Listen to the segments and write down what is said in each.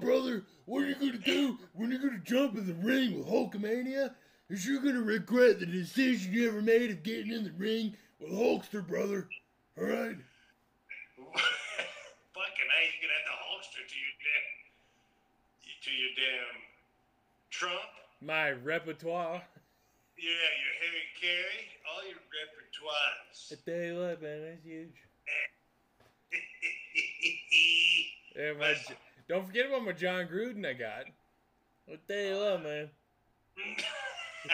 tell you what, are you're gonna do when you're gonna jump in the ring with Hulkamania is you're gonna regret the decision you ever made of getting in the ring with Hulkster, brother. All right? Fucking hey, you gonna have the Hulkster to your damn, to your damn Trump. My repertoire. Yeah, your Harry Caray, all your repertoires. I tell you what, man, that's huge. Yeah, my, don't forget about my Jon Gruden I got. I tell you what, man.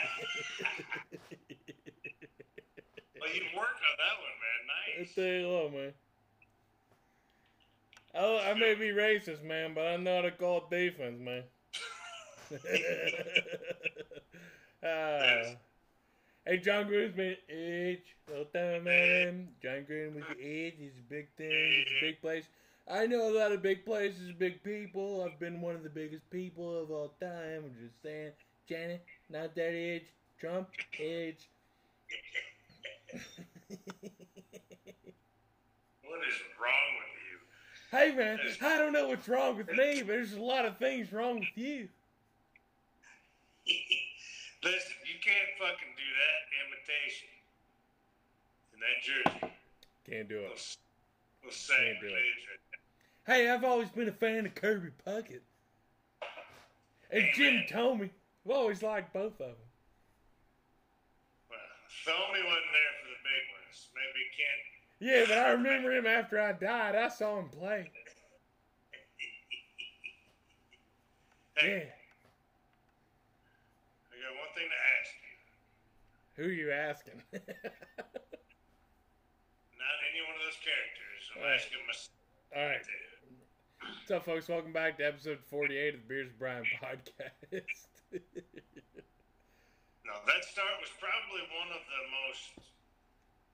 well, you worked on that one, man. Nice. tell you what, man. Oh, I may be racist, man, but I know how to call defense, man. Ah. hey, Jon Gruden's been age. Little time man. Jon Gruden with the age. He's a big thing. He's a big place. I know a lot of big places, big people. I've been one of the biggest people of all time. I'm just saying. Janet, not that age. Trump, age. What is wrong with you? Hey man, I don't know what's wrong with me, but there's a lot of things wrong with you. Listen, you can't fucking do that imitation in that jersey. Can't do We'll, it. we'll say Can't do it. Please right there. Hey, I've always been a fan of Kirby Puckett. And Jim Thome. I've always liked both of them. Well, Thome wasn't there for the big ones. Maybe can't. Yeah, but I remember him after I died. I saw him play. Hey, Yeah. I got one thing to ask you. Who you asking? Not any one of those characters. I'm Right. asking myself. All right. What's up, folks? Welcome back to episode 48 of the Beers Bryan podcast. No, that start was probably one of the most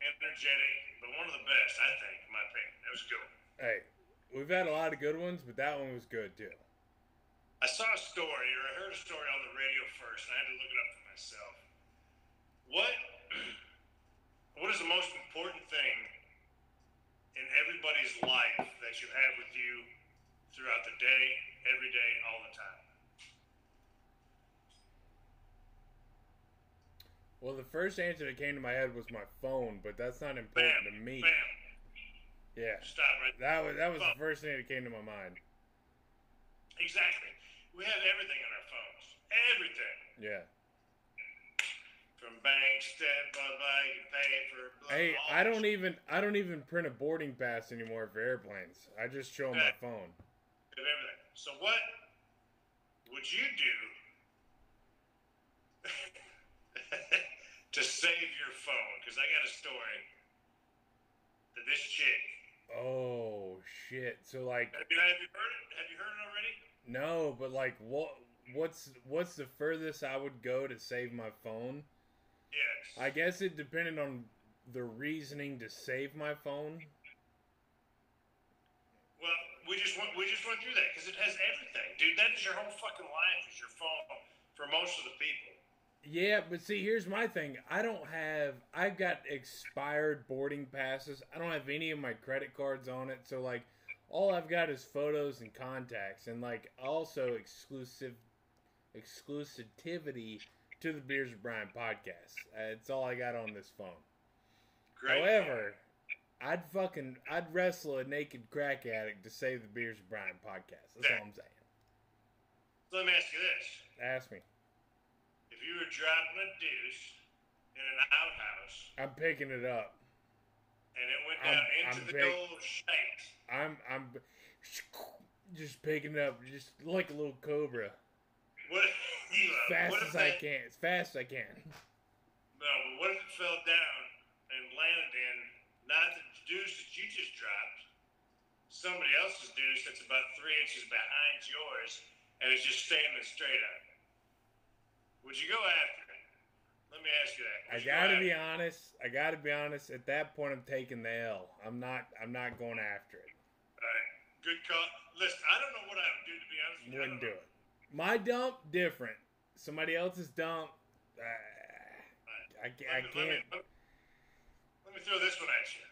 energetic, but one of the best, I think, in my opinion. It was good. hey, we've had a lot of good ones, but that one was good too. I saw a story, or I heard a story on the radio first, and I had to look it up for myself. What What is the most important thing in everybody's life that you have with you throughout the day, every day, all the time? Well, the first answer that came to my head was my phone, but that's not important Bam, to me. bam. Yeah. Stop right there. That was that was the first thing that came to my mind. Exactly. We have everything on our phones. Everything. Yeah. From banks, step, blah blah. You pay for. Blah, Hey, I don't even I don't even print a boarding pass anymore for airplanes. I just show 'em my phone. Of everything. So what would you do to save your phone? Because I got a story that this chick. Oh shit! So like Have you, have you heard it? Have you heard it already? no, but like what what's what's the furthest I would go to save my phone? Yes. I guess it depended on the reasoning to save my phone. We just went we just went through that because it has everything, dude. That is your whole fucking life. Is your phone for most of the people. Yeah, but see, here's my thing. I don't have. I've got expired boarding passes. I don't have any of my credit cards on it. So like, all I've got is photos and contacts, and like also exclusive exclusivity to the Beers of Bryan podcast. Uh, That's all I got on this phone. Great. However, I'd fucking I'd wrestle a naked crack addict to save the Beers of Bryan podcast. That's all I'm saying. So let me ask you this: Ask me. If you were dropping a deuce in an outhouse I'm picking it up. and it went I'm- down into I'm the big. old shite. I'm I'm just picking it up just like a little cobra. What, you, uh, Fast what if as I can. As fast as I can. No, but what if it fell down and landed in not the deuce that you just dropped, somebody else's deuce that's about three inches behind yours, and it's just standing straight up? Would you go after it? Let me ask you that. I Would you gotta rather- be honest. I gotta be honest. At that point, I'm taking the L. I'm not. I'm not going after it. Alright, good call. Listen, I don't know what I would do to be honest with you. I Wouldn't do don't it. My dump different. Somebody else's dump. Uh, I, I Let me- let me- can't. Let me, let me throw this one at you.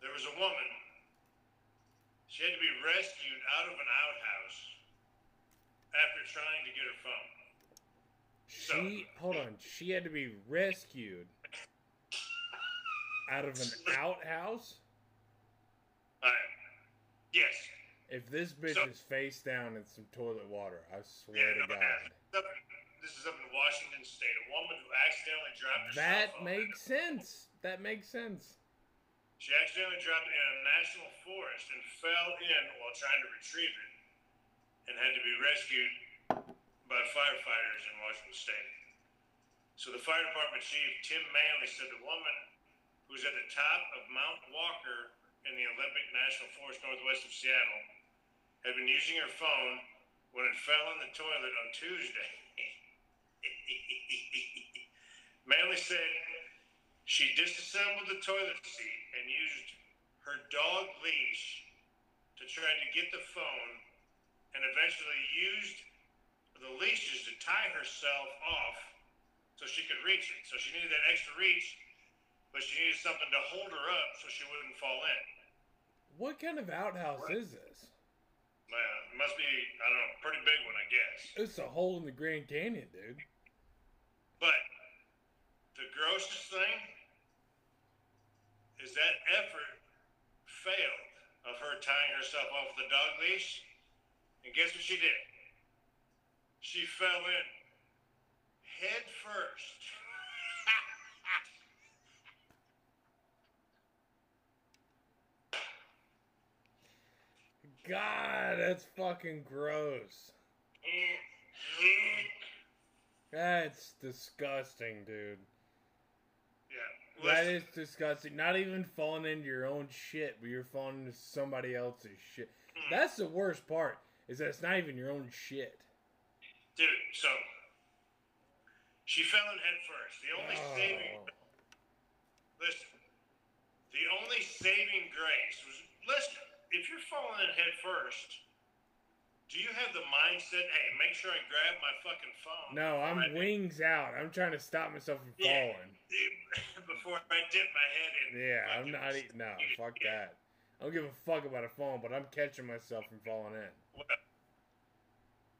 There was a woman. She had to be rescued out of an outhouse after trying to get her phone. She hold on. She had to be rescued out of an outhouse. Alright. Yes. If this bitch So- is face down in some toilet water, I swear Yeah, to no, God. This is up in Washington State. A woman who accidentally dropped That makes sense. That makes sense. She accidentally dropped it in a national forest and fell in while trying to retrieve it and had to be rescued by firefighters in Washington State. So the fire department chief, Tim Manley, said the woman who was at the top of Mount Walker in the Olympic National Forest northwest of Seattle had been using her phone when it fell in the toilet on Tuesday. Manley said she disassembled the toilet seat and used her dog leash to try to get the phone and eventually used the leashes to tie herself off so she could reach it. So she needed that extra reach, but she needed something to hold her up so she wouldn't fall in. What kind of outhouse is this? Well, it must be, I don't know, pretty big one, I guess. It's a hole in the Grand Canyon, dude. But the grossest thing is that effort failed of her tying herself off the dog leash. And guess what she did? She fell in head first. God, that's fucking gross. That's disgusting, dude. That is disgusting. Not even falling into your own shit, but you're falling into somebody else's shit. Hmm. That's the worst part. Is that it's not even your own shit. dude. So she fell in head first. The only oh. saving Oh. Listen, the only saving grace was listen. If you're falling in head first, do you have the mindset? Hey, make sure I grab my fucking phone. No, I'm I- wings out. I'm trying to stop myself from Yeah. falling. before I dip my head in. Yeah, I'm not eating. No, fuck Yeah. that. I don't give a fuck about a phone, but I'm catching myself from falling in. Well,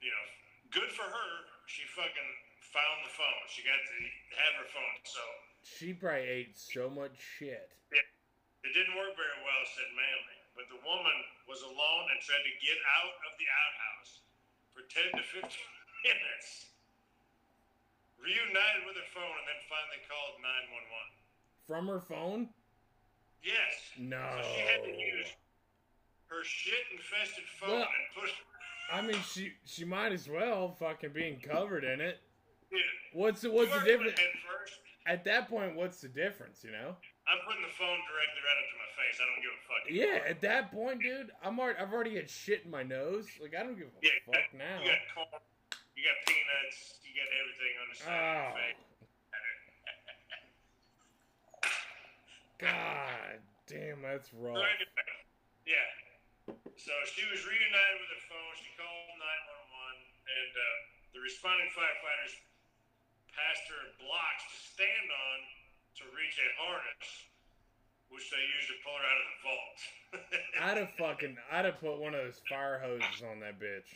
you know, good for her. She fucking found the phone. She got to have her phone. So She probably ate so much shit. Yeah, It didn't work very well, said Manley. But the woman was alone and tried to get out of the outhouse for 10 to 15 minutes. Reunited with her phone and then finally called 911. From her phone? Yes. No. So she had to use her shit infested phone Well- and put. I mean, she she might as well fucking being covered in it. Dude, What's the what's the you difference? At that point, what's the difference? You know? I'm putting the phone directly right up to my face. I don't give a fuck. Yeah. At that point, dude, I'm already, I've already had shit in my nose. Like I don't give a Yeah, fuck got, now. You got corn, you got peanuts, you got everything on the side of Oh. your face. God damn, that's rough. So anyway, yeah. So she was reunited with her phone. She called 911, and uh, the responding firefighters passed her blocks to stand on to reach a harness, which they used to pull her out of the vault. I'd have fucking, I'd have put one of those fire hoses on that bitch.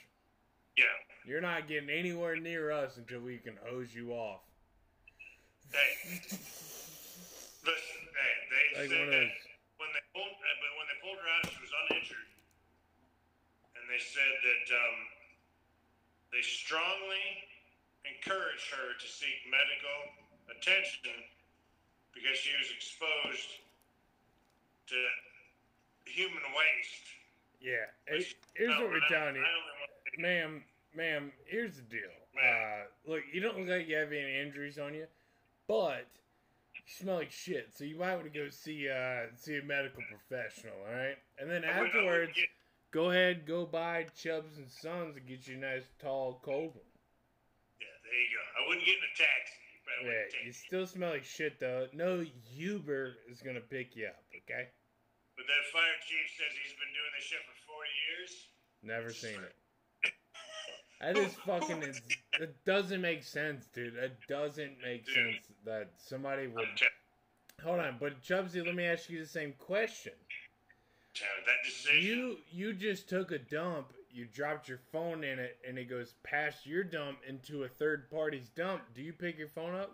yeah. You're not getting anywhere near us until we can hose you off. Hey. Listen, hey, they Like said that when they pulled, uh, but when they pulled her out, she was uninjured, and they said that um, they strongly encouraged her to seek medical attention because she was exposed to human waste. Yeah. Which- here's no, what we're telling you, I only want- ma'am. Ma'am, here's the deal. Uh, look, you don't look like you have any injuries on you, but you smell like shit. So you might want to go see uh see a medical professional. All right, and then I wouldn't- I wouldn't afterwards, go ahead, go buy Chubbs and Sons and get you a nice tall cold one. yeah, there you go. I wouldn't get in a taxi. That Yeah, you still smell like shit though. No Uber is gonna pick you up, okay? But that fire chief says he's been doing this shit for 40 years. Never seen it. That is fucking. It doesn't make sense, dude. It doesn't make Dude. sense that somebody would. I'm Hold on, but Chubsy, let me ask you the same question. that decision. You you just took a dump, you dropped your phone in it, and it goes past your dump into a third party's dump. Do you pick your phone up?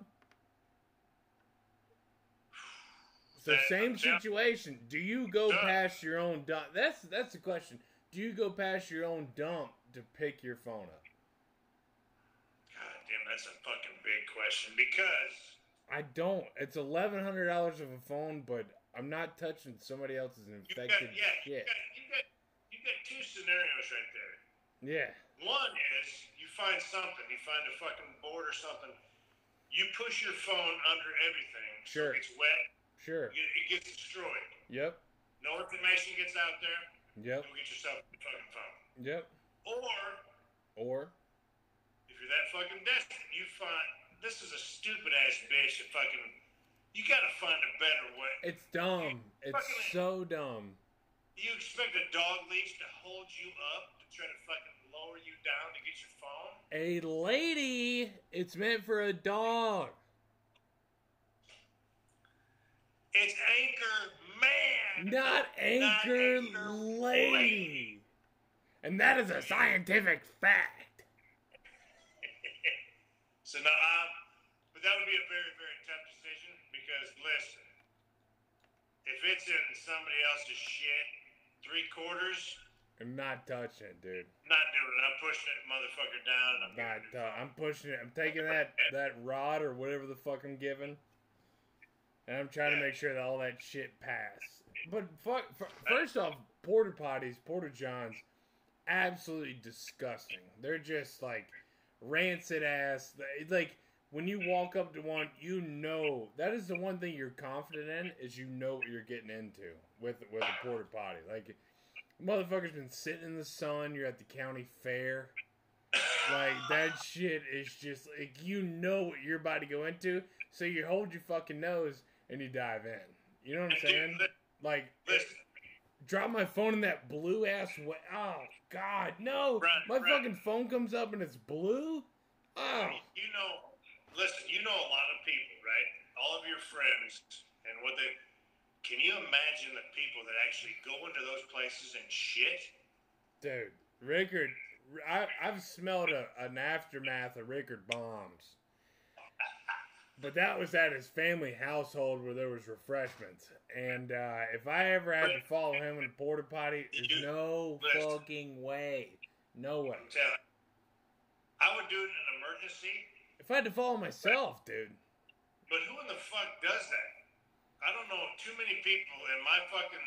So That- same situation. Do you go Duh. past your own dump? That's that's the question. Do you go past your own dump to pick your phone up? God damn, that's a fucking big question because I don't. It's eleven hundred dollars of a phone, but I'm not touching somebody else's you got, infected yeah, shit. you got, you got two scenarios right there. Yeah, One is you find something, you find a fucking board or something. You push your phone under everything. Sure. So it gets wet. sure. It, it gets destroyed. Yep, No information gets out there. yep, Go get yourself a fucking phone. yep. Or Or if you're that fucking desperate, you find this is a stupid ass bitch that fucking. You gotta find a better way. it's dumb. It's Fucking- so dumb. You expect a dog leash to hold you up to try to fucking lower you down to get your phone? A lady. It's meant for a dog. It's Anchor Man. Not anchor Anchor lady. And that is a scientific fact. So now, um, but that would be a very, very tough decision because listen, if it's in somebody else's shit, three quarters, I'm not touching it, dude. not doing it. I'm pushing it, motherfucker down. I'm Not. Uh, I'm pushing it. I'm taking that that rod or whatever the fuck I'm giving, and I'm trying to make sure that all that shit pass. But fuck. f- First off, porta potties, porta johns, absolutely disgusting. They're just like rancid ass. Like when you walk up to one, you know that is the one thing you're confident in is you know what you're getting into with with a porta potty. Like motherfucker's been sitting in the sun. You're at the county fair. Like that shit is just like you know what you're about to go into, so you hold your fucking nose and you dive in. You know what I'm saying? Like drop my phone in that blue ass way. Oh God, no! Right, my right. fucking phone comes up and it's blue. Oh, you know, listen, you know a lot of people, right? All of your friends and what they. Can you imagine the people that actually go into those places and shit? dude, Rickard, I, I've smelled a, an aftermath of Rickard bombs. But that was at his family household where there was refreshments, and uh, if I ever had to follow him in a porta potty, there's no fucking way, no way. I'm telling you. I would do it in an emergency, If I had to follow myself, dude, but who in the fuck does that? I don't know too many people in my fucking.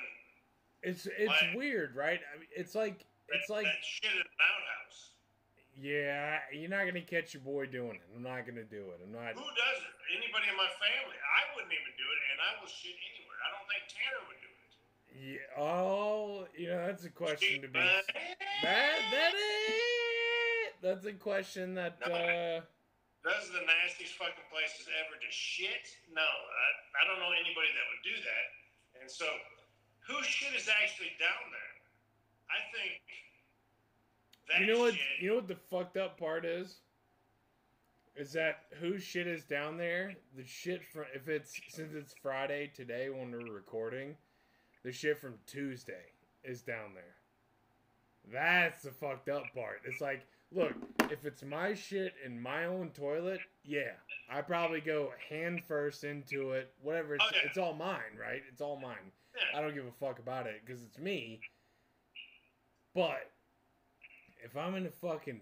it's it's Why? weird, right? I mean, it's like it's that, like that shit in an outhouse. yeah, you're not gonna catch your boy doing it. I'm not gonna do it. I'm not. Who does it? Anybody in my family? I wouldn't even do it, and I will shit anywhere. I don't think Tanner would do it. Yeah, oh, you know that's a question to be. That, That is that's a question that uh Those are the nastiest fucking places ever to shit. No, I, I don't know anybody that would do that. And so, whose shit is actually down there? I think that you know what shit. you know what the fucked up part is? Is that whose shit is down there? The shit from if it's since it's Friday today when we're recording, the shit from Tuesday is down there. That's the fucked up part. It's like, look, if it's my shit in my own toilet, yeah, I probably go hand first into it. Whatever, it's, Oh, yeah. it's all mine, right? It's all mine. Yeah. I don't give a fuck about it because it's me. But if I'm in a fucking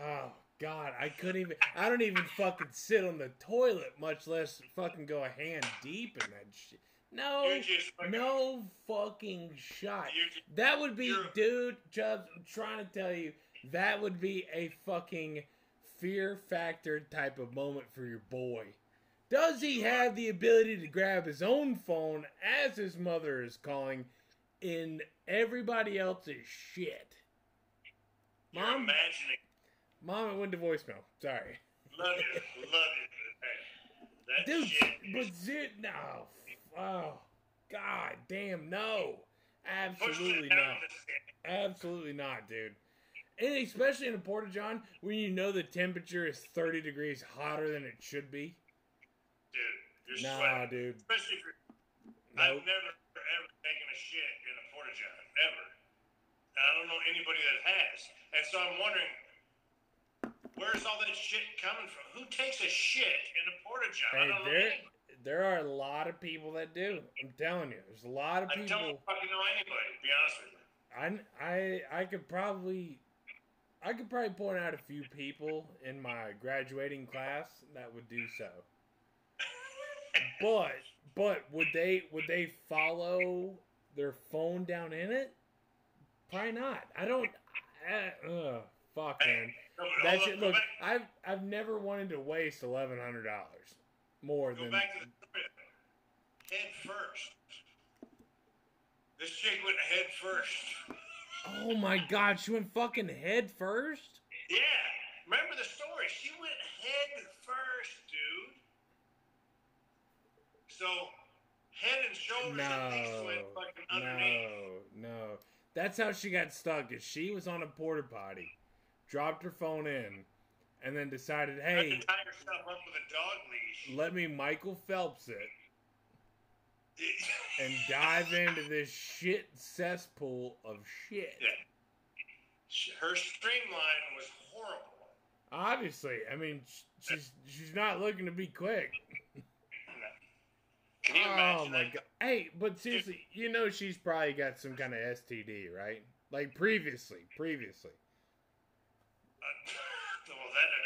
oh god, I couldn't even. I don't even fucking sit on the toilet, much less fucking go a hand deep in that shit. No, fucking- no fucking shot. Just- That would be, dude. Chubbs, I'm trying to tell you, that would be a fucking fear factor type of moment for your boy. Does he have the ability to grab his own phone as his mother is calling in everybody else's shit? You're Mom, imagining. mom, it went to voicemail. Sorry. Love you. Love you. That Dude, shit. but zit no. Oh, god damn, no. Absolutely not. to the skin. Absolutely not, dude. And especially in a porta john when you know the temperature is 30 degrees hotter than it should be. Dude, you're Nah, sweating. dude. Especially if you're. Nope. I've never ever taken a shit in a porta john ever. And I don't know anybody that has. And so I'm wondering, where's all that shit coming from? Who takes a shit in a porta john? I Hey, don't there, there are a lot of people that do. I'm telling you, there's a lot of people. I don't fucking know anybody. To be honest with you. I, I, I could probably, I could probably point out a few people in my graduating class that would do so. But, but would they, would they follow their phone down in it? Probably not. I don't. Uh, fuck, man. That shit. Look, I've, I've never wanted to waste eleven hundred dollars more go than. back to the story. head first. This chick went head first. Oh my god, she went fucking head first. Yeah, remember the story? She went head first, dude. So, head and shoulders at least No, went fucking underneath. no, no. That's how she got stuck. Is she was on a porta potty, dropped her phone in, and then decided, hey, tie up with a dog leash. let me Michael Phelps it and dive into this shit cesspool of shit. Yeah. Her streamline was horrible. Obviously, I mean, she's she's not looking to be quick. Can you oh my that? god! Hey, but seriously, you know she's probably got some kind of STD, right? Like previously, previously. Uh, well, that I don't know.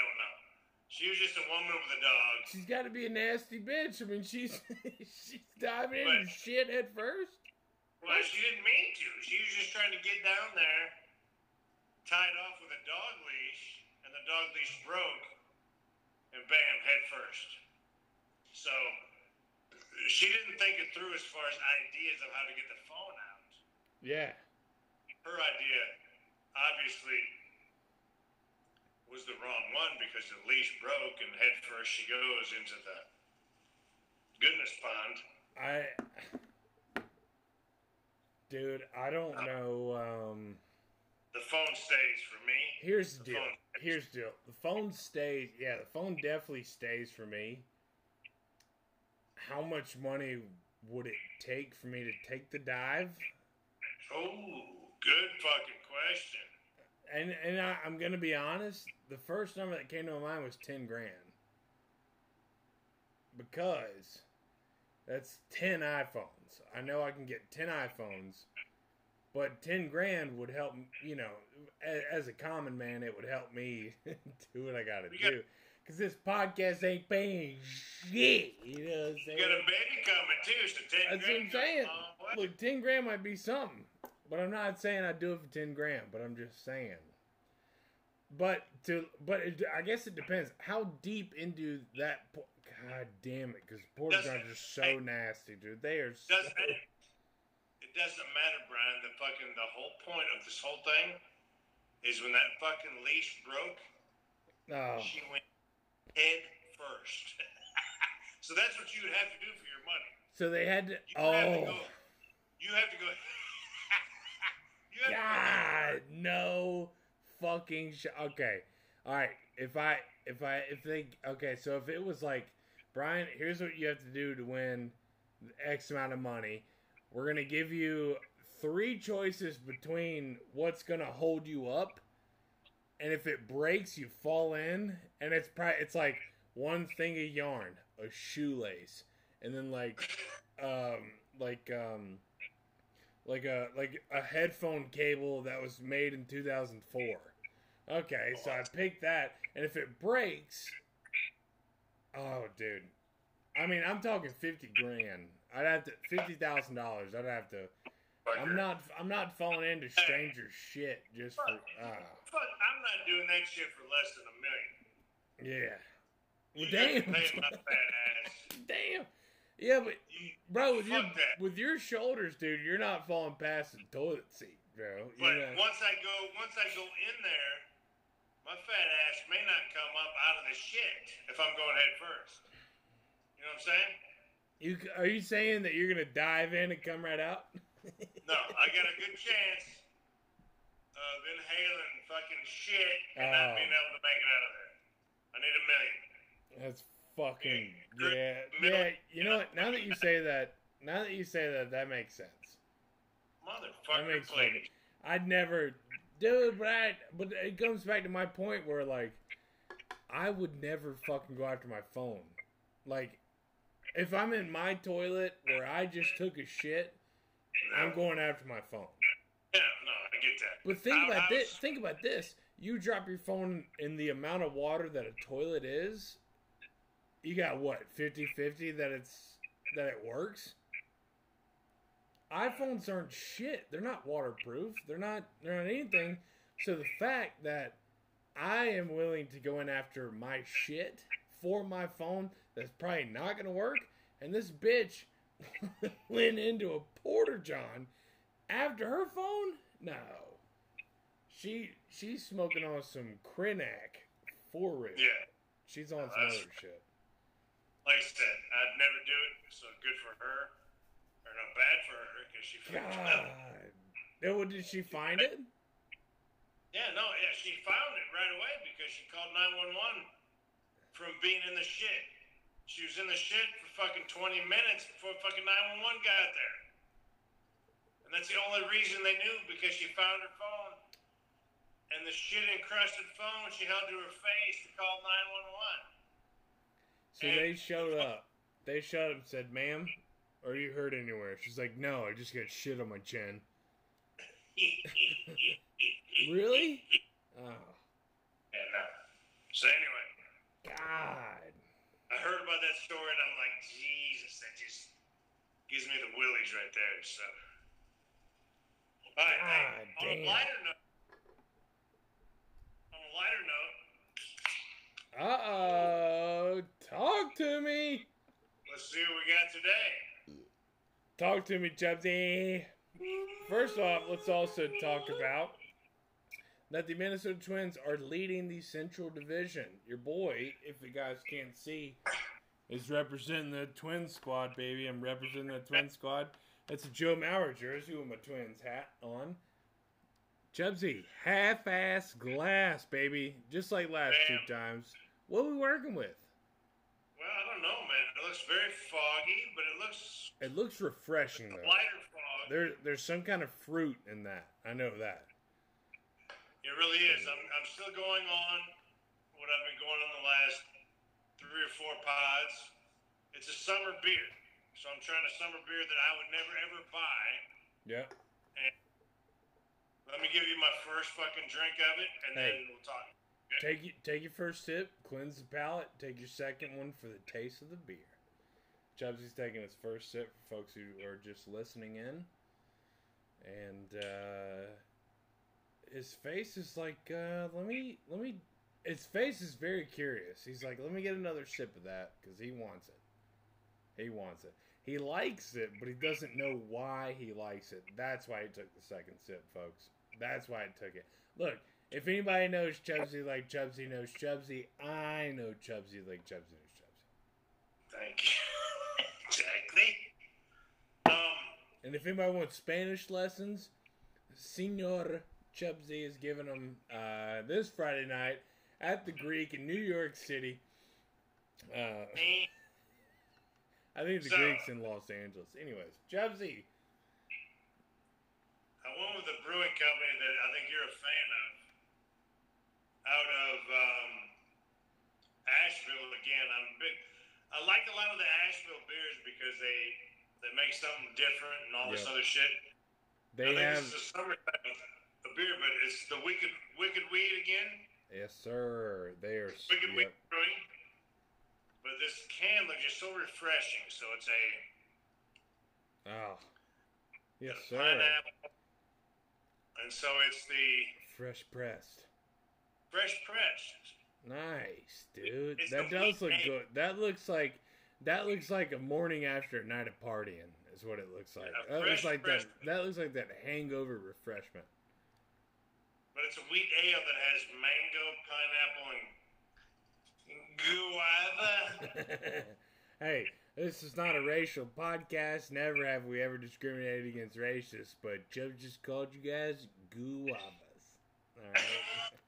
She was just a woman with a dog. She's got to be a nasty bitch. I mean, she's she's diving into But- shit at first. Well, she didn't mean to. She was just trying to get down there, tied off with a dog leash, and the dog leash broke, and bam, head first. So she didn't think it through as far as ideas of how to get the phone out. Yeah. Her idea, obviously, was the wrong one because the leash broke, and head first she goes into the goodness pond. I, dude, I don't know. Um, The phone stays for me. here's the The deal. Here's the deal. The phone stays. Yeah, the phone definitely stays for me. How much money would it take for me to take the dive? Oh, good fucking question. And and I, I'm gonna be honest. The first number that came to my mind was ten grand. Because that's ten iPhones. I know I can get ten iPhones, but ten grand would help. You know, as, as a common man, it would help me do what I gotta You got- do. Because this podcast ain't paying shit. You know what I'm You saying? got a baby coming too, so ten That's what I'm grand goes a saying. Look, ten grand might be something, but I'm not saying I'd do it for ten grand. But I'm just saying. But to, but it, I guess it depends. How deep into that? Po- God damn it! Because porta johns are so hey, nasty, dude. They are. So, Doesn't it, it doesn't matter, Bryan. The fucking the whole point of this whole thing is when that fucking leash broke, oh, she went head first. so that's what you would have to do for your money. so they had to. You have to Oh, go. You have to go. God, no fucking sh- Okay, all right. If I, if I, if they, okay. So if it was like, Bryan, here's what you have to do to win X amount of money. We're gonna give you three choices between what's gonna hold you up, and if it breaks, you fall in, and it's probably it's like one thing of yarn, a shoelace, and then like, um, like um, like a like a headphone cable that was made in 2004. Okay, so I picked that, and if it breaks, oh, dude, I mean, I'm talking fifty grand. I'd have to fifty thousand dollars. I'd have to. I'm not. I'm not falling into strangers' shit just for. Ah, Fuck, I'm not doing that shit for less than a million. yeah. Well, damn. pay my fat ass. damn. Yeah, but bro, with your that. with your shoulders, dude, you're not falling past the toilet seat, bro. But once I go, once I go in there, my fat ass may not come up out of the shit if I'm going head first. You know what I'm saying? You are you saying that you're gonna dive in and come right out? No, I got a good chance of inhaling fucking shit and Oh. not being able to make it out of there. I need a million. That's fucking yeah, yeah. You know what? Now that you say that, now that you say that, that makes sense. Motherfucker, That makes fucking. I'd never, dude. But I, but it comes back to my point where like, I would never fucking go after my phone. Like, if I'm in my toilet where I just took a shit, I'm going after my phone. Yeah, no, I get that. But think about how's- this. Think about this. You drop your phone in the amount of water that a toilet is. You got what 50-50 that it's that it works. iPhones aren't shit. They're not waterproof. They're not. They're not anything. So the fact that I am willing to go in after my shit for my phone that's probably not gonna work, and this bitch went into a porta john after her phone? No. She she's smoking on some Krenak for real. Yeah, She's on some other shit. Like I said, I'd never do it. So good for her, or not bad for her because she. found. God. Oh, did she find it? Yeah, no, yeah, she found it right away because she called 911 from being in the shit. She was in the shit for fucking 20 minutes before fucking 911 got there. And that's the only reason they knew because she found her phone. And the shit encrusted phone she held to her face to call 911. So they showed up. They showed up and said, ma'am, are you hurt anywhere? She's like, no, I just got shit on my chin. Really? Oh, And, uh, so anyway, God. I heard about that story and I'm like, Jesus, that just gives me the willies right there. So, all right. hey, God on a lighter note, on a lighter note, Uh oh. Talk to me. let's see what we got today. Talk to me, Chubsy. First off, let's also talk about that the Minnesota Twins are leading the Central Division. Your boy, if you guys can't see, is representing the Twin squad, baby. I'm representing the Twin squad. That's a Joe Mauer jersey with my Twins hat on. Chubsy, half-ass glass, baby. Just like last two times. What are we working with? Well, I don't know, man. It looks very foggy, but it looks It looks refreshing, though. lighter fog. There, there's some kind of fruit in that. I know that. It really is. I'm, I'm still going on what I've been going on the last three or four pods. It's a summer beer. So I'm trying a summer beer that I would never ever buy. Yeah. Let me give you my first fucking drink of it, and Hey. then we'll talk. Take you, take your first sip, cleanse the palate. Take your second one for the taste of the beer. Chubsy's taking his first sip for folks who are just listening in, and uh, his face is like, uh, let me, let me. His face is very curious. He's like, let me get another sip of that because he wants it. He wants it. He likes it, but he doesn't know why he likes it. That's why he took the second sip, folks. That's why I took it. Look, if anybody knows Chubsy like Chubsy knows Chubsy, I know Chubsy like Chubsy knows Chubsy. Thank you. exactly. Um, And if anybody wants Spanish lessons, Senor Chubsy is giving them uh, this Friday night at the Greek in New York City. Uh, I think the So- Greek's in Los Angeles. Anyways, Chubsy. I went with a brewing company that I think you're a fan of. Out of um, Asheville again. I'm big. I like a lot of the Asheville beers because they they make something different and all this other shit. They I think have this is a summertime a beer, but it's the wicked wicked weed again. yes, sir. They are. Wicked Yep. weed brewing. But this can looks just so refreshing. So it's a Oh, yes, sir. pineapple, and so it's the Fresh pressed. fresh pressed. Nice, dude. It's that does look good. That looks like that looks like a morning after a night of partying. Is what it looks like. Yeah, that looks like that. That looks like that hangover refreshment. But it's a wheat ale that has mango, pineapple, and guava. hey, this is not a racial podcast. Never have we ever discriminated against racists, but Joe just called you guys guavas. All right.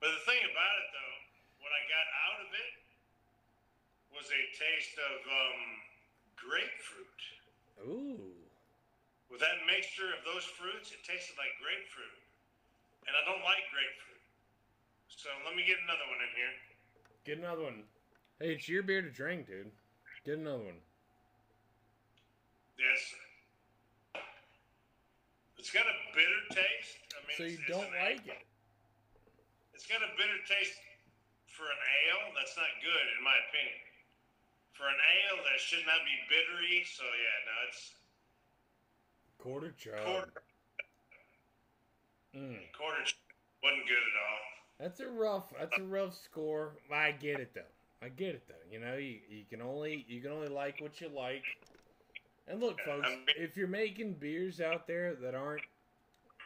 But the thing about it, though, what I got out of it was a taste of um, grapefruit. Ooh. With that mixture of those fruits, it tasted like grapefruit. And I don't like grapefruit. So let me get another one in here. Get another one. Hey, it's your beer to drink, dude. Get another one. Yes. It's got a bitter taste. I mean, So you it's don't an like ale. it? It's got a bitter taste for an ale. That's not good, in my opinion. For an ale, that should not be bittery. So yeah, no, it's Quarter chub. quarter Mm. quarter wasn't good at all. That's a rough. That's a rough score. I get it though. I get it though. You know, you, you can only you can only like what you like. And look, folks, if you're making beers out there that aren't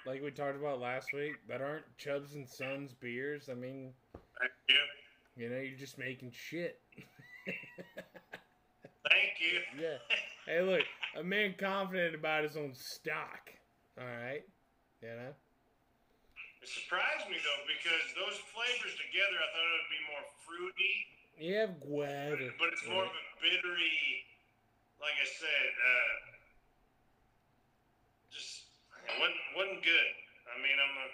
like we talked about last week, that aren't Chubbs and Sons beers, I mean, Thank you. you know, you're just making shit. Thank you. Yeah. Hey, look, a man confident about his own stock. All right, you know. It surprised me though because those flavors together, I thought it would be more fruity, You have guava. but it's more of a bittery. Like I said, uh, just wasn't wasn't good. I mean, I'm a,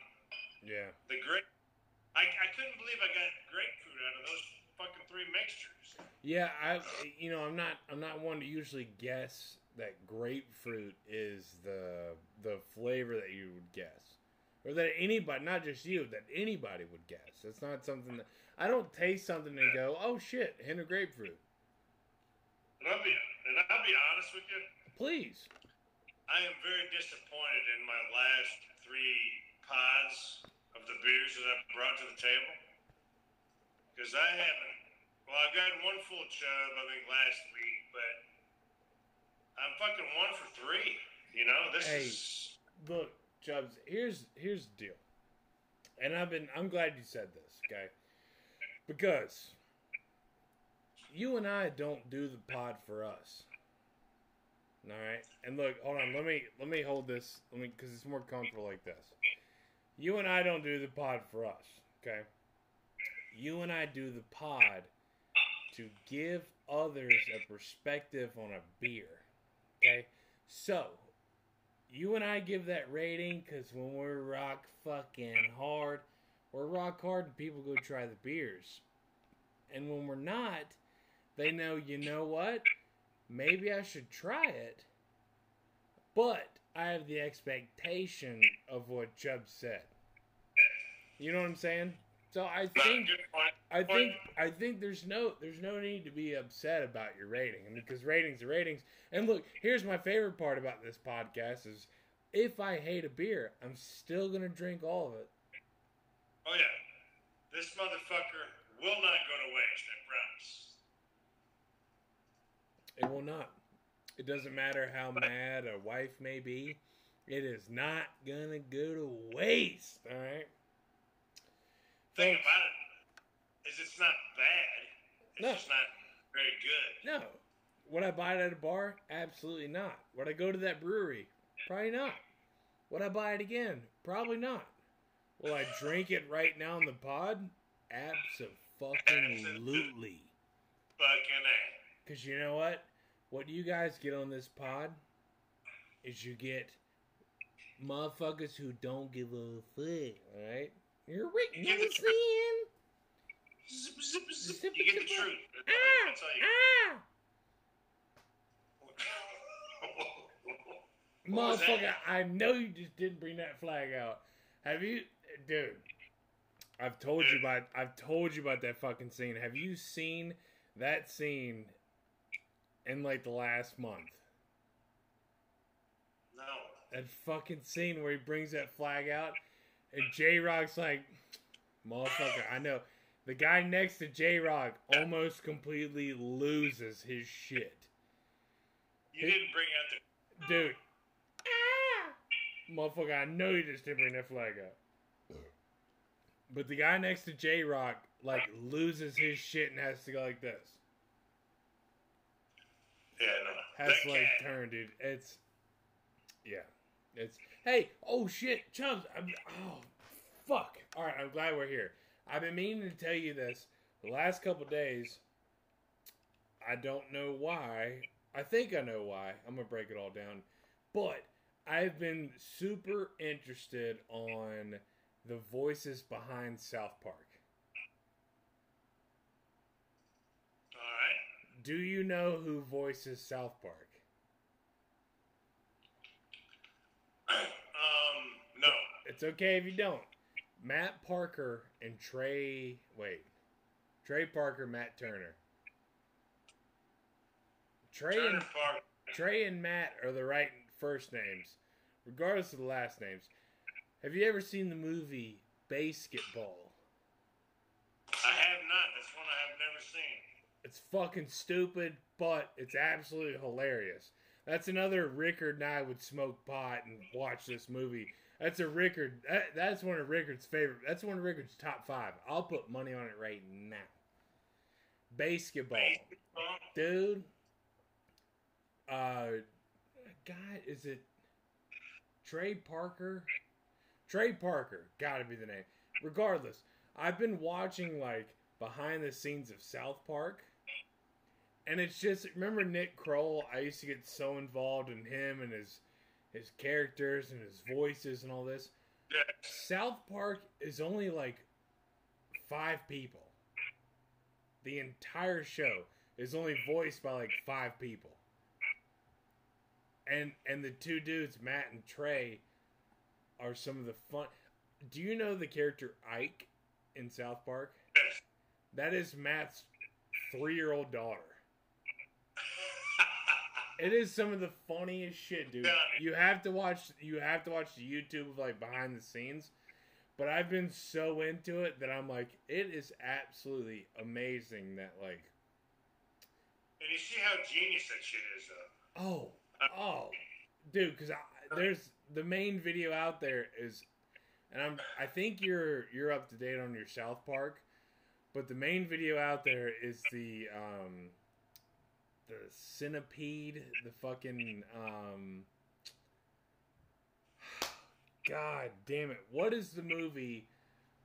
Yeah. the grape. I, I couldn't believe I got grapefruit out of those fucking three mixtures. Yeah, I you know I'm not I'm not one to usually guess that grapefruit is the the flavor that you would guess, or that anybody, not just you, that anybody would guess. It's not something that I don't taste something and go, oh shit, hint of grapefruit. And I'll be and I'll be honest with you. Please. I am very disappointed in my last three pods of the beers that I've brought to the table. Because I haven't, well, I've gotten one full chub, I think, last week, but I'm fucking one for three. You know, this Hey. is. Look, Chubbs, here's here's the deal. And I've been I'm glad you said this, okay? Because you and I don't do the pod for us. All right? And look, hold on, let me let me hold this. Let me cuz it's more comfortable like this. You and I don't do the pod for us, okay? You and I do the pod to give others a perspective on a beer. Okay? So, you and I give that rating because when we're rock fucking hard, we're rock hard and people go try the beers. And when we're not, they know, you know what? Maybe I should try it. But I have the expectation of what Chubb said. You know what I'm saying? So I think. I think I think there's no there's no need to be upset about your rating. I mean, because ratings are ratings. And look, here's my favorite part about this podcast is if I hate a beer, I'm still gonna drink all of it. Oh, yeah. This motherfucker will not go to waste, I promise. It will not. It doesn't matter how mad a wife may be. It is not gonna go to waste. All right. thing Folks- about it is it's not bad. It's No. just not very good. No. Would I buy it at a bar? Absolutely not. Would I go to that brewery? Probably not. Would I buy it again? Probably not. Will I drink it right now in the pod? Absolutely. Fucking A. Because you know what? What do you guys get on this pod is you get motherfuckers who don't give a fuck. Alright? You're right. You get the Nothing. Zip, zip, zip. Zip, You get the truth. Ah! that's all you Ah! What was that? Motherfucker, I know you just didn't bring that flag out. Have you, dude? I've told you about. I've told you about that fucking scene. Have you seen that scene in like the last month? No. That fucking scene where he brings that flag out, and J-Roc's like, "Motherfucker, I know." The guy next to J-Roc almost completely loses his shit. You didn't bring out the. Dude. Ah! Motherfucker, I know you just didn't bring that flag up. But the guy next to J-Roc, like, loses his shit and has to go like this. Yeah, no. has that like turned, dude. It's yeah, it's hey, oh shit, chums. I'm, oh fuck. All right, I'm glad we're here. I've been meaning to tell you this the last couple days. I don't know why. I think I know why. I'm gonna break it all down, but I've been super interested on the voices behind South Park. All right. Do you know who voices South Park? Um, no. It's okay if you don't. Matt Parker and Trey. Wait. Trey Parker, Matt Turner. Trey Turner and Park. Trey and Matt are the right first names, regardless of the last names. Have you ever seen the movie Basketball? I have not. That's one I have never seen. It's fucking stupid, but it's absolutely hilarious. That's another Rickard and I would smoke pot and watch this movie. That's a Rickard. That, that's one of Rickard's favorite. That's one of Rickard's top five. I'll put money on it right now. Basketball, Baseball. dude. Uh, God, is it Trey Parker? Trey Parker, gotta be the name. Regardless, I've been watching like behind the scenes of South Park, and it's just remember Nick Kroll. I used to get so involved in him and his his characters and his voices and all this. Yes. South Park is only like five people. The entire show is only voiced by like five people. And and the two dudes, Matt and Trey, are some of the fun. Do you know the character Ike in South Park? Yes. That is Matt's three-year-old daughter. It is some of the funniest shit, dude. You have to watch. You have to watch the YouTube of like behind the scenes. But I've been so into it that I'm like, it is absolutely amazing that like, and you see how genius that shit is, though. oh, uh, oh, dude, because there's the main video out there is, and I'm I think you're you're up to date on your South Park, but the main video out there is the um the centipede, the fucking um. God damn it! What is the movie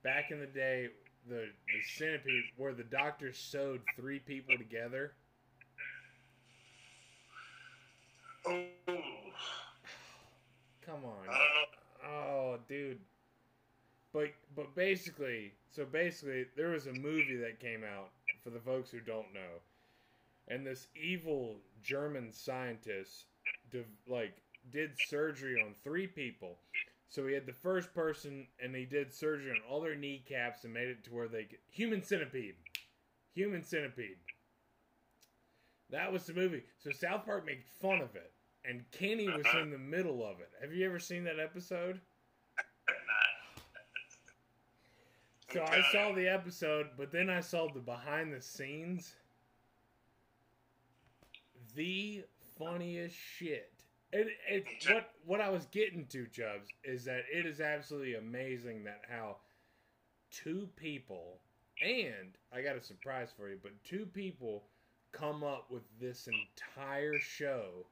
back in the day? The the centipede where the doctor sewed three people together. Come on. I don't know. Oh, dude. But but basically, so basically, there was a movie that came out for the folks who don't know, and this evil German scientist, div- like, did surgery on three people. So he had the first person, and he did surgery on all their kneecaps and made it to where they get, human centipede, human centipede. That was the movie. So South Park made fun of it, and Kenny was uh-huh. in the middle of it. Have you ever seen that episode? So I saw the episode, but then I saw the behind the scenes. The funniest shit. It, it what what I was getting to, Chubbs, is that it is absolutely amazing that how two people and I got a surprise for you, but two people come up with this entire show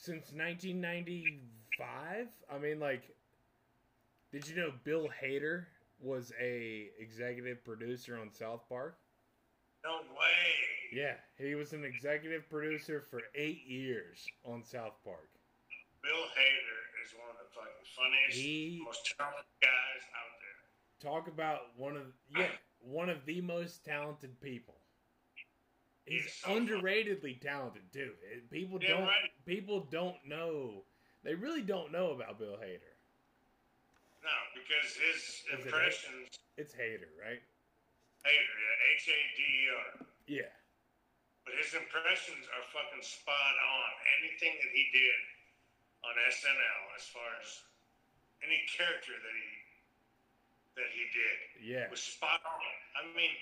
since 1995. I mean, like, did you know Bill Hader was a executive producer on South Park? No way. Yeah, he was an executive producer for eight years on South Park. Bill Hader is one of the fucking funniest, He- most talented guys out there. Talk about one of yeah one of the most talented people. He's so underratedly talented too. It- People Yeah, don't right. people don't know. They really don't know about Bill Hader. No, because his it impressions, It's Hader, right? Hader, yeah, H A D E R. Yeah. But his impressions are fucking spot on. Anything that he did on SNL, as far as any character that he that he did, Yeah. was spot on. I mean,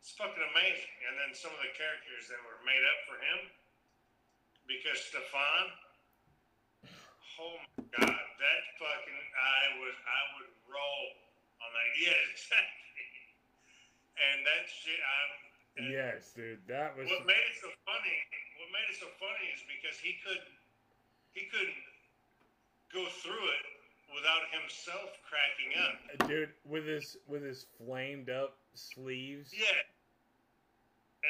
it's fucking amazing. And then some of the characters that were made up for him, because Stefon, oh my god, that fucking I was I would roll on that. Yeah, exactly. And that shit, I'm. Yes, dude. That was What made it so funny? What made it so funny is because he couldn't he couldn't go through it without himself cracking up. dude with his with his flamed up sleeves. Yeah.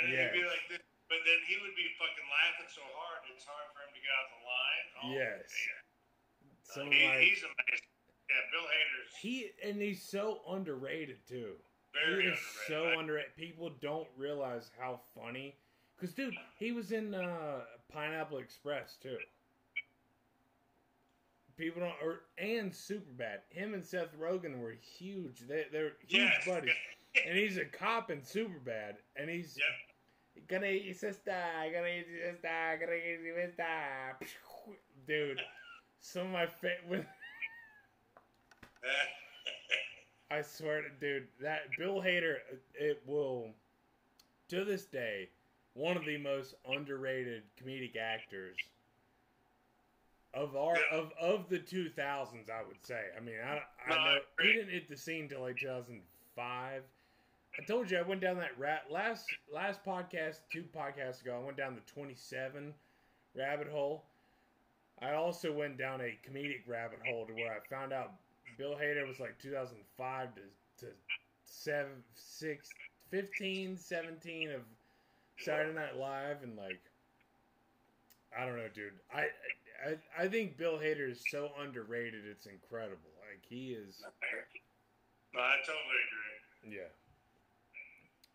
And Yes. he'd be like this, but then he would be fucking laughing so hard it's hard for him to get out the line. Oh, Yes. man. Some He- like he's amazing. Yeah, Bill Hader's he and he's so underrated too. very he is underrated. so I- underrated. People don't realize how funny. Cause dude, he was in uh, Pineapple Express too. People don't, or and Superbad. Him and Seth Rogen were huge. They, they're huge Yes. buddies. and he's a cop in Superbad, and he's Yep. gonna eat your sister, gonna eat your sister, gonna eat your sister. Dude, some of my favorite. I swear to dude, that Bill Hader, it will, to this day, one of the most underrated comedic actors of our Yeah. of of the two thousands. I would say. I mean, I, I know he didn't hit the scene till like two thousand five. I told you I went down that rat last last podcast, two podcasts ago. I went down the twenty seven rabbit hole. I also went down a comedic rabbit hole to where I found out Bill Hader was like 2005 to, to 7, 6, 15, 17 of Saturday Night Live. And like, I don't know, dude. I, I, I think Bill Hader is so underrated. It's incredible. Like, he is, I totally agree. yeah.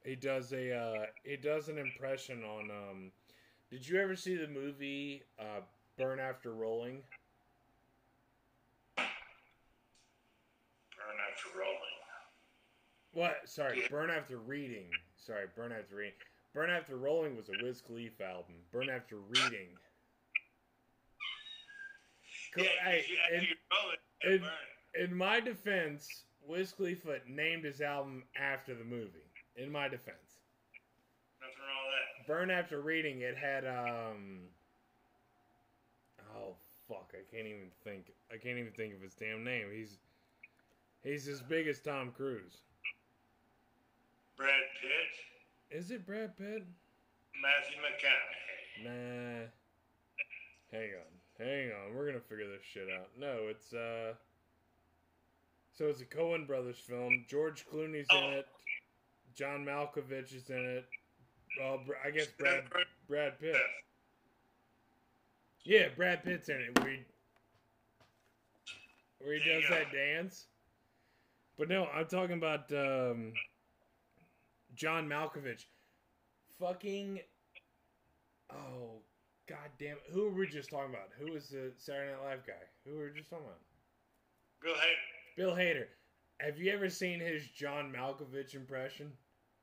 He does a, uh, he does an impression on, um, did you ever see the movie, uh, Burn After Rolling? Burn after rolling. What? Sorry, Yeah. Burn After Reading. Sorry, Burn After Reading. Burn After Rolling was a Wiz Khalifa album. Burn After Reading. Cool. Yeah, in, you roll it, in- in my defense, Wiz Khalifa named his album after the movie. In my defense. Nothing wrong with that. Burn After Reading, it had, um. Oh, fuck. I can't even think. I can't even think of his damn name. He's. He's as big as Tom Cruise. Brad Pitt, Is it Brad Pitt? Matthew McConaughey. Nah. On. We're gonna figure this shit out. No, it's uh So it's a Coen Brothers film. George Clooney's in Oh. it. John Malkovich is in it. Well, I guess Brad Brad Pitt. Yeah, Brad Pitt's in it. Where he, where he does that dance. But no, I'm talking about um, John Malkovich. Fucking. Oh, god damn it. Who were we just talking about? Who was the Saturday Night Live guy? Who were we just talking about? Bill Hader. Bill Hader. Have you ever seen his John Malkovich impression?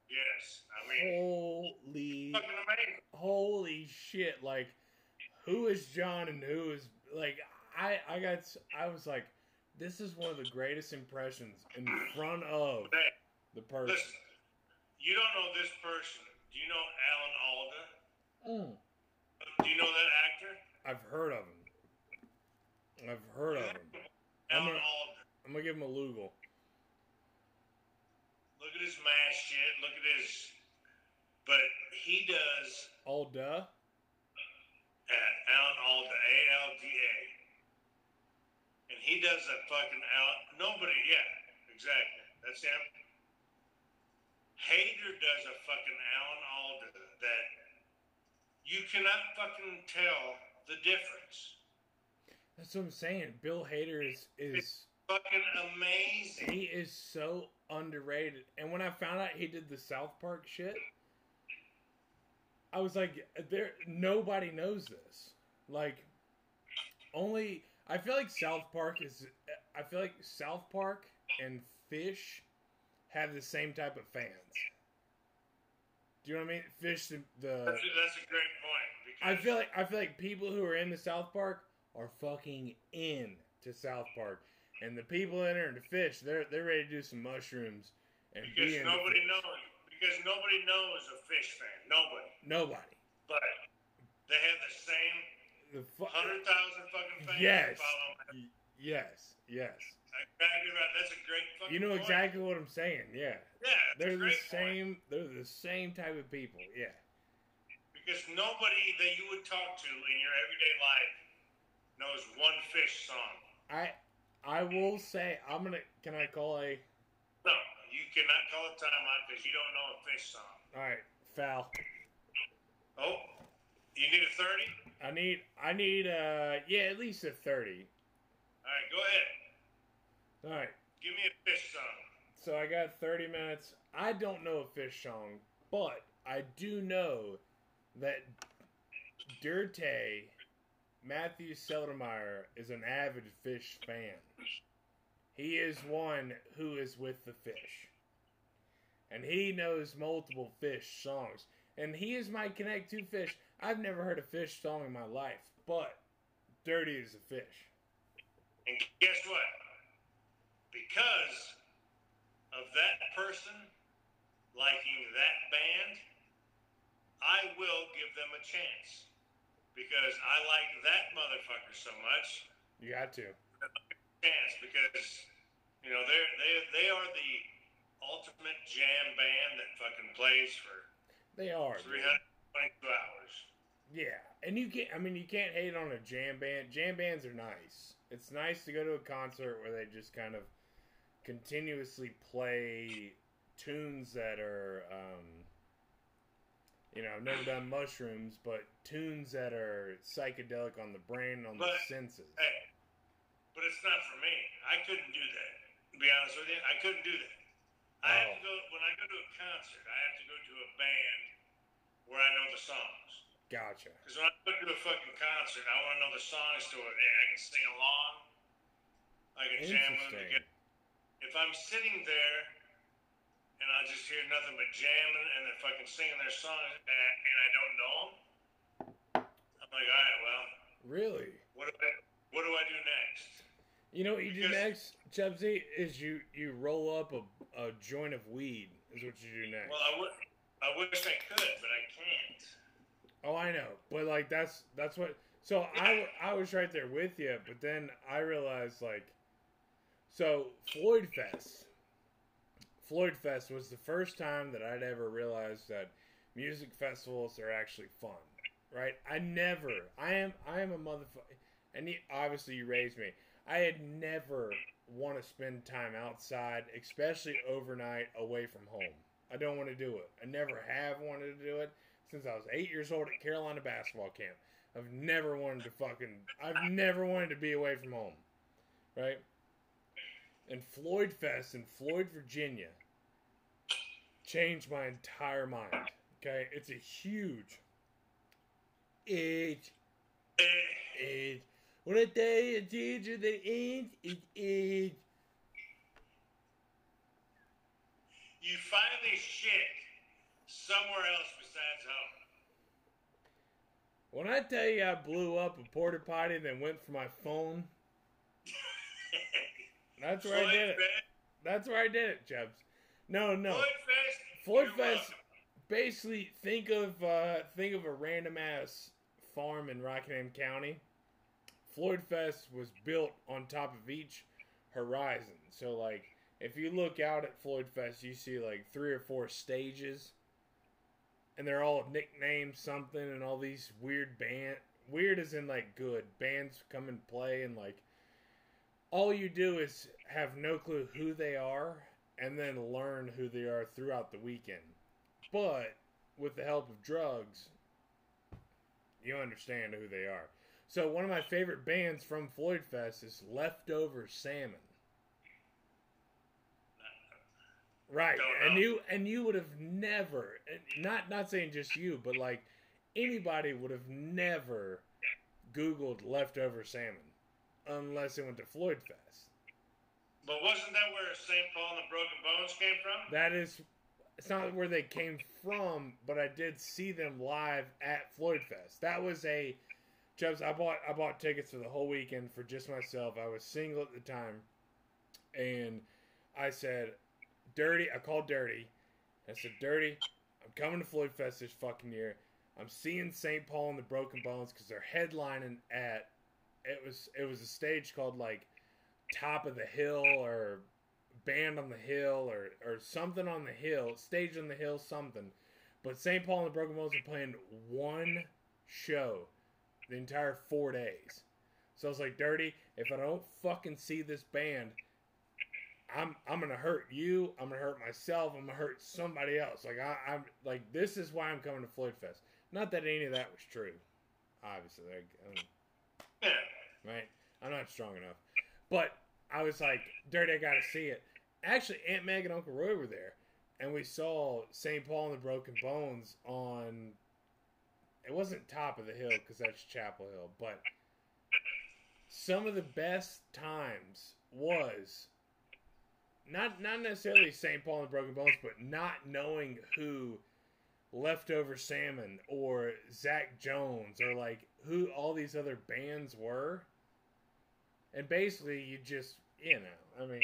Yes. I mean, Holy fucking amazing. holy shit like who is john and who is like i i got I was like this is one of the greatest impressions in front of the person listen, you don't know this person. Do you know Alan Alda? Mm. Do you know that actor? i've heard of him i've heard of him I'm Alan gonna- Alda. i'm gonna give him a lugal Look at his mask shit. Look at his. But he does oh duh uh, Alan Alda, A L D A, and he does a fucking Alan. Nobody, yeah, exactly. That's him. Hader does a fucking Alan Alda that you cannot fucking tell the difference. that's what i'm saying bill hader is is Fucking amazing. he is so underrated and when i found out he did the south park shit i was like there nobody knows this like only i feel like south park is i feel like south park and Phish have the same type of fans do you know what i mean Phish the, the That's a, that's a great point. I feel like I feel like people who are in the South Park are fucking in to South Park, and the people in there to Phish, they're they're ready to do some mushrooms and because be nobody knows. Because nobody knows a Phish fan. Nobody. Nobody. But they have the same The fu- hundred thousand fucking fans. Yes. Follow yes, yes. Exactly right. That's a great fucking. You know point. exactly what I'm saying. Yeah, Yeah, they're the same. They're the same type of people. Yeah. Because nobody that you would talk to in your everyday life knows one Phish song. I I will say I'm gonna. Can I call a? No, you cannot call a timeout because you don't know a Phish song. All right, foul. Oh, you need a 30? I need. I need. Uh, yeah, at least a thirty. All right, go ahead. All right. Give me a Phish song. So I got 30 minutes. I don't know a Phish song, but I do know that Dirty Matthew Seldermeyer is an avid Phish fan. He is one who is with the Phish. And he knows multiple Phish songs. And he is my connect to Phish. I've never heard a Phish song in my life, but Dirty is a Phish. And guess what? Because of that person liking that band, I will give them a chance. Because I like that motherfucker so much. You got to. Chance because you know they're they they are the ultimate jam band that fucking plays for They are. 322 hours. Yeah, and you can't. I mean, you can't hate on a jam band. Jam bands are nice. It's nice to go to a concert where they just kind of continuously play tunes that are, um, you know, I've never done mushrooms, but tunes that are psychedelic on the brain, on the senses. Hey, but it's not for me. I couldn't do that. To be honest with you, I couldn't do that. I have to Oh. go when I go to a concert. I have to go to a band where I know the songs. Gotcha. Because when I go to a fucking concert, I want to know the songs to it. Hey, I can sing along. I can jam with them together. If I'm sitting there and I just hear nothing but jamming and they're fucking singing their songs and, and I don't know them, I'm like, all right, well, Really? what do I, what do I do next? You know what you do next, Chubsy? Is you you roll up a, a joint of weed. Is what you do next. Well, I would, I wish I could, but I can't. Oh, I know, but like that's that's what. So I I was right there with you, but then I realized like, so Floyd Fest. Floyd Fest was the first time that I'd ever realized that music festivals are actually fun, right? I never, I am, I am a motherfucker, and you, obviously you raised me. I had never want to spend time outside, especially overnight away from home. I don't want to do it. I never have wanted to do it since I was eight years old at Carolina basketball camp. I've never wanted to fucking. I've never wanted to be away from home, right? And Floyd Fest in Floyd, Virginia, changed my entire mind. Okay, it's a huge. It it. When I tell you a teacher that ain't it it. You find this shit somewhere else besides home. When I tell you I blew up a porta potty and then went for my phone, that's where I did it. Fest- That's where I did it, Chubbs. No, no. Floyd Fest. Floyd you're Fest. welcome. Basically, think of uh, think of a random ass farm in Rockingham County. Floyd Fest was built on top of each horizon. So, like, if you look out at Floyd Fest, you see like three or four stages, and they're all nicknamed something, and all these weird band weird as in like good bands come and play, and like all you do is have no clue who they are, and then learn who they are throughout the weekend. But with the help of drugs, you understand who they are. So one of my favorite bands from Floyd Fest is Leftover Salmon. Right, and you and you would have never, not not saying just you, but like anybody would have never Googled leftover salmon unless it went to Floyd Fest. But wasn't that where St. Paul and the Broken Bones came from? That is, it's not where they came from, but I did see them live at Floyd Fest. That was a, Chubbs. I bought I bought tickets for the whole weekend for just myself. I was single at the time, and I said, "Dirty." I called Dirty. I said, "Dirty, I'm coming to Floyd Fest this fucking year. I'm seeing St. Paul and the Broken Bones because they're headlining at. It was it was a stage called like Top of the Hill or Band on the Hill or or something on the hill, stage on the hill, something. But St. Paul and the Broken Bones were playing one show the entire four days. So I was like, Dirty, if I don't fucking see this band, I'm I'm gonna hurt you. I'm gonna hurt myself. I'm gonna hurt somebody else. Like I, I'm like this is why I'm coming to Floyd Fest. Not that any of that was true, obviously. Like. Right? I'm not strong enough. But I was like, Dirty, I gotta see it. Actually, Aunt Meg and Uncle Roy were there, and we saw St. Paul and the Broken Bones on. It wasn't top of the hill because that's Chapel Hill, but some of the best times was not not necessarily St. Paul and Broken Bones, but not knowing who Leftover Salmon or Zach Jones or like who all these other bands were. And basically, you just, you know, I mean,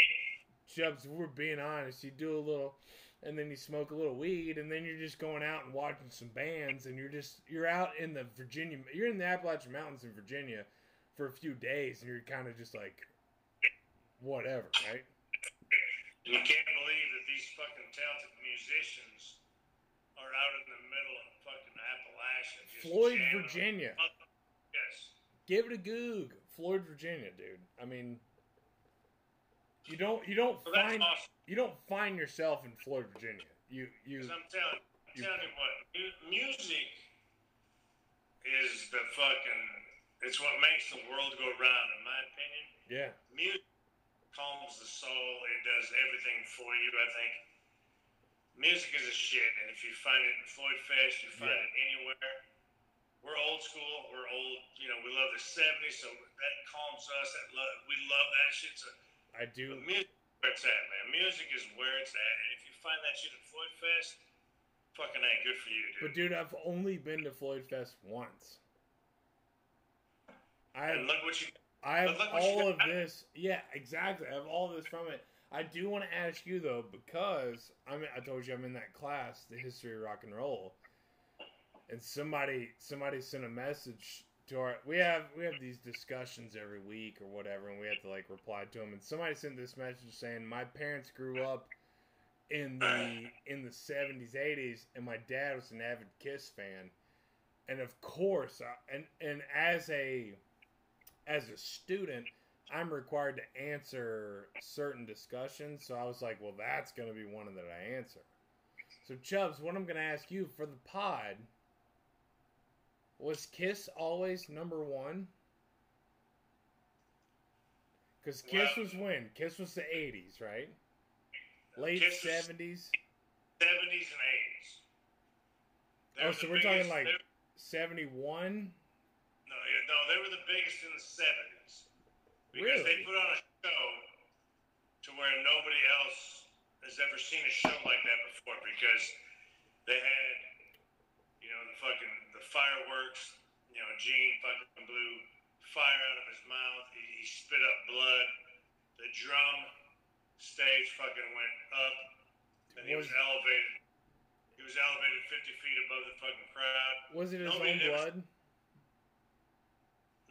Chubbs, we're being honest, you do a little, and then you smoke a little weed, and then you're just going out and watching some bands, and you're just, you're out in the Virginia, you're in the Appalachian Mountains in Virginia for a few days, and you're kind of just like, whatever, right? You can't believe that these fucking talented musicians are out in the middle of fucking Appalachia. Floyd. Virginia. Yes. Give it a goog. Floyd, Virginia, dude. I mean, you don't, you don't that's find, awesome. you don't find yourself in Floyd, Virginia. You, you, I'm telling, I'm you- telling you what, music is the fucking. It's what makes the world go round, in my opinion. yeah. Music calms the soul. It does everything for you. I think music is a shit, and if you find it in Floyd Fest, you find Yeah. it anywhere. We're old school. We're old. You know, we love the '70s, so that calms us. That love, we love that shit. So I do. music, where it's at, man. Music is where it's at, and if you find that shit at Floyd Fest, fucking ain't good for you, dude. But dude, I've only been to Floyd Fest once. I and have, look what you. I have look what you all of this. Yeah, exactly. I have all of this from it. I do want to ask you though, because I'm. I told you I'm in that class, the history of rock and roll, and somebody somebody sent a message to our. We have we have these discussions every week or whatever, and we have to like reply to them. And somebody sent this message saying my parents grew up in the in the 70s 80s and my dad was an avid kiss fan and of course I, and and as a as a student i'm required to answer certain discussions so i was like well that's going to be one that i answer so chubbs what i'm going to ask you for the pod was kiss always number one because kiss Well- was when kiss was the 80s right late Kiss 70s 70s and 80s. They Oh, so we're talking like 71 No, yeah, no, they were the biggest in the 70s. Because Really? they put on a show to where nobody else has ever seen a show like that before because they had, you know, the fucking, fireworks, you know, Gene fucking blew fire out of his mouth. He, he spit up blood. The drum stage fucking went up and he was, elevated. He was elevated 50 feet above the fucking crowd. was it his Nobody own blood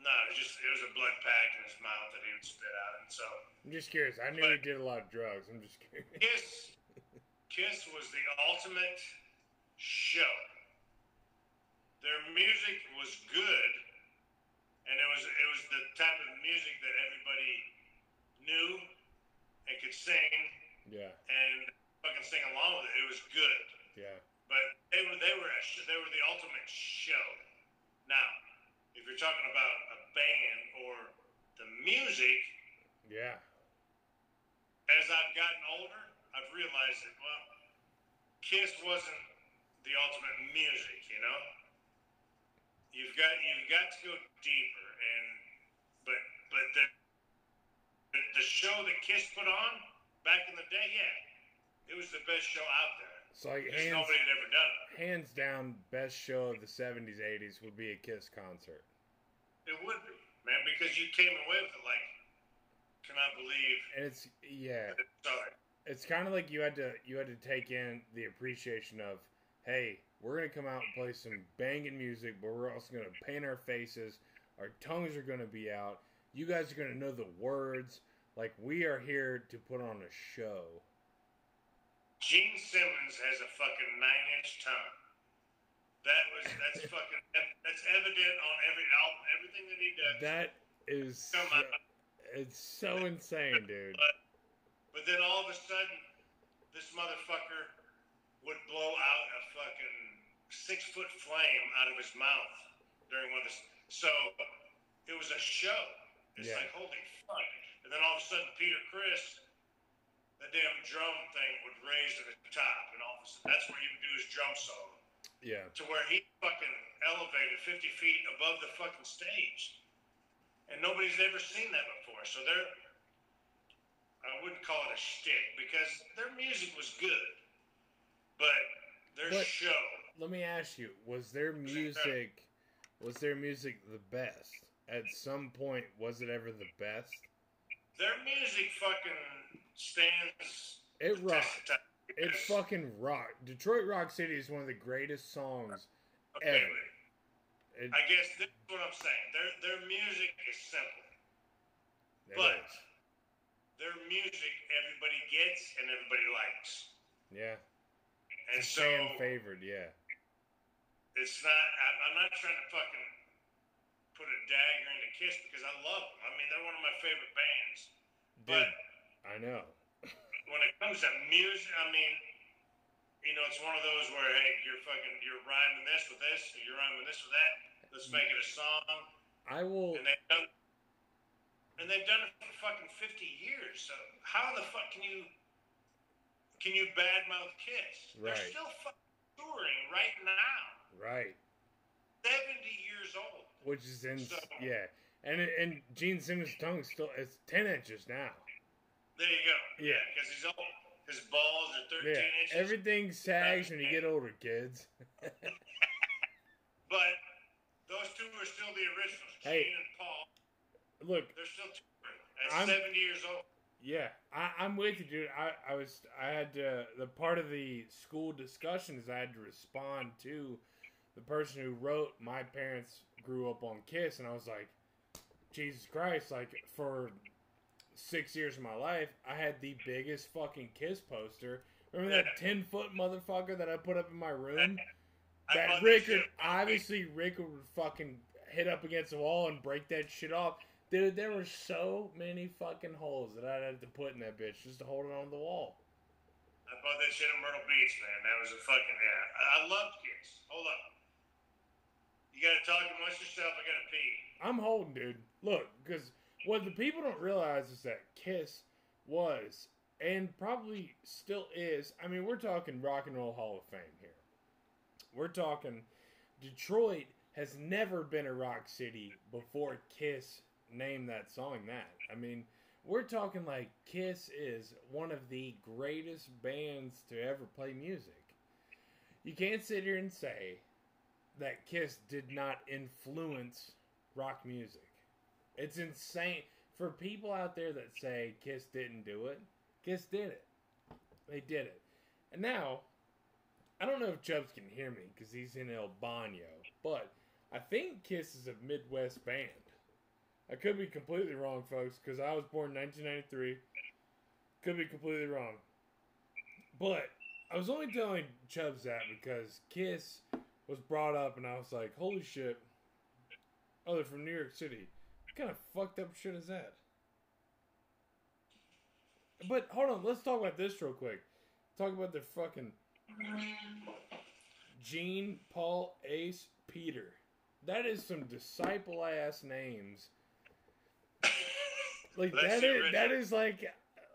No, it was just it was a blood pack in his mouth that he would spit out, and so i'm just curious i knew he did a lot of drugs i'm just curious Kiss, Kiss was the ultimate show. Their music was good, and it was it was the type of music that everybody knew and could sing yeah and fucking sing along with it. It was good, yeah but they were they were a sh- they were the ultimate show. Now, if you're talking about a band or the music, yeah as I've gotten older, I've realized that well, Kiss wasn't the ultimate music, you know. You've got you've got to go deeper, and but but the the, the show that Kiss put on back in the day, yeah, it was the best show out there. so like hands nobody had ever done it. hands down best show of the 70s 80s would be a kiss concert It would be, man, because you came away with it like, cannot believe. and it's yeah Sorry. it's kind of like you had to you had to take in the appreciation of hey we're gonna come out and play some banging music but we're also gonna paint our faces our tongues are gonna be out you guys are gonna know the words like we are here to put on a show Gene Simmons has a fucking nine inch tongue. That was that's fucking that's evident on every album, everything that he does. That is oh so, on. it's so insane, dude. But then all of a sudden, this motherfucker would blow out a fucking six foot flame out of his mouth during one of this. So it was a show. It's Yeah. like holy fuck. And then all of a sudden, Peter Criss, the damn drum thing would raise to the top, and all of a sudden, that's where he would do his drum solo Yeah. to where he fucking elevated 50 feet above the fucking stage. And nobody's ever seen that before. So they're, I wouldn't call it a shtick because their music was good. But their But- show, Let me ask you: Was their music, was their music the best? At some point, was it ever the best? their music fucking stands. It rocked. test of time It fucking rocked. Detroit Rock City is one of the greatest songs okay, ever. It, I guess this is what I'm saying. Their, their music is simple. but- is. Their music everybody gets and everybody likes. yeah, And so fan favored. Yeah, it's not. I'm, not trying to fucking put a dagger into Kiss because I love them. I mean, they're one of my favorite bands. dude, But I know. when it comes to music, I mean, you know, it's one of those where hey, you're fucking you're rhyming this with this, you're rhyming this with that. Let's make it a song, I will. and they've done. And they've done it for fucking 50 years. So how the fuck can you can you badmouth Kiss? They're still fucking touring right now. Right, 70 years old. which is in. So- Yeah, and and Gene Simmons' tongue still it's ten inches now. There you go. Yeah. because he's old. His balls are 13 Yeah, inches. everything sags when you get older, kids. But those two are still the originals. Hey. Gene and Paul. Look, They're still touring at I'm- 70 years old. Yeah, I, I'm with you, dude. I, I was I had to the part of the school discussions I had to respond to the person who wrote my parents grew up on Kiss, and I was like, Jesus Christ! Like for six years of my life, I had the biggest fucking Kiss poster. Remember that ten foot motherfucker that I put up in my room? That Rick would obviously Rick would fucking hit up against the wall and break that shit off. Dude, there were so many fucking holes that I'd have to put in that bitch just to hold it on the wall. I bought that shit in Myrtle Beach, man. That was a fucking yeah. I, I loved Kiss. Hold up. You gotta talk amongst yourself. I gotta pee. I'm holding, dude. Look, because what the people don't realize is that Kiss was and probably still is. I mean, we're talking Rock and Roll Hall of Fame here. We're talking Detroit has never been a rock city before Kiss named that song that. I mean, we're talking like Kiss is one of the greatest bands to ever play music. You can't sit here and say that Kiss did not influence rock music. It's insane for people out there that say Kiss didn't do it. Kiss did it. They did it. And now, I don't know if Chubbs can hear me because he's in El Bano, but I think Kiss is a Midwest band. I could be completely wrong, folks, because I was born in 1993. Could be completely wrong. But I was only telling Chubbs that because Kiss was brought up, and I was like, holy shit. Oh, they're from New York City. What kind of fucked up shit is that? But hold on, let's talk about this real quick. Talk about the fucking Gene, Paul, Ace, Peter. That is some disciple ass names. Like bless that you, is, that is like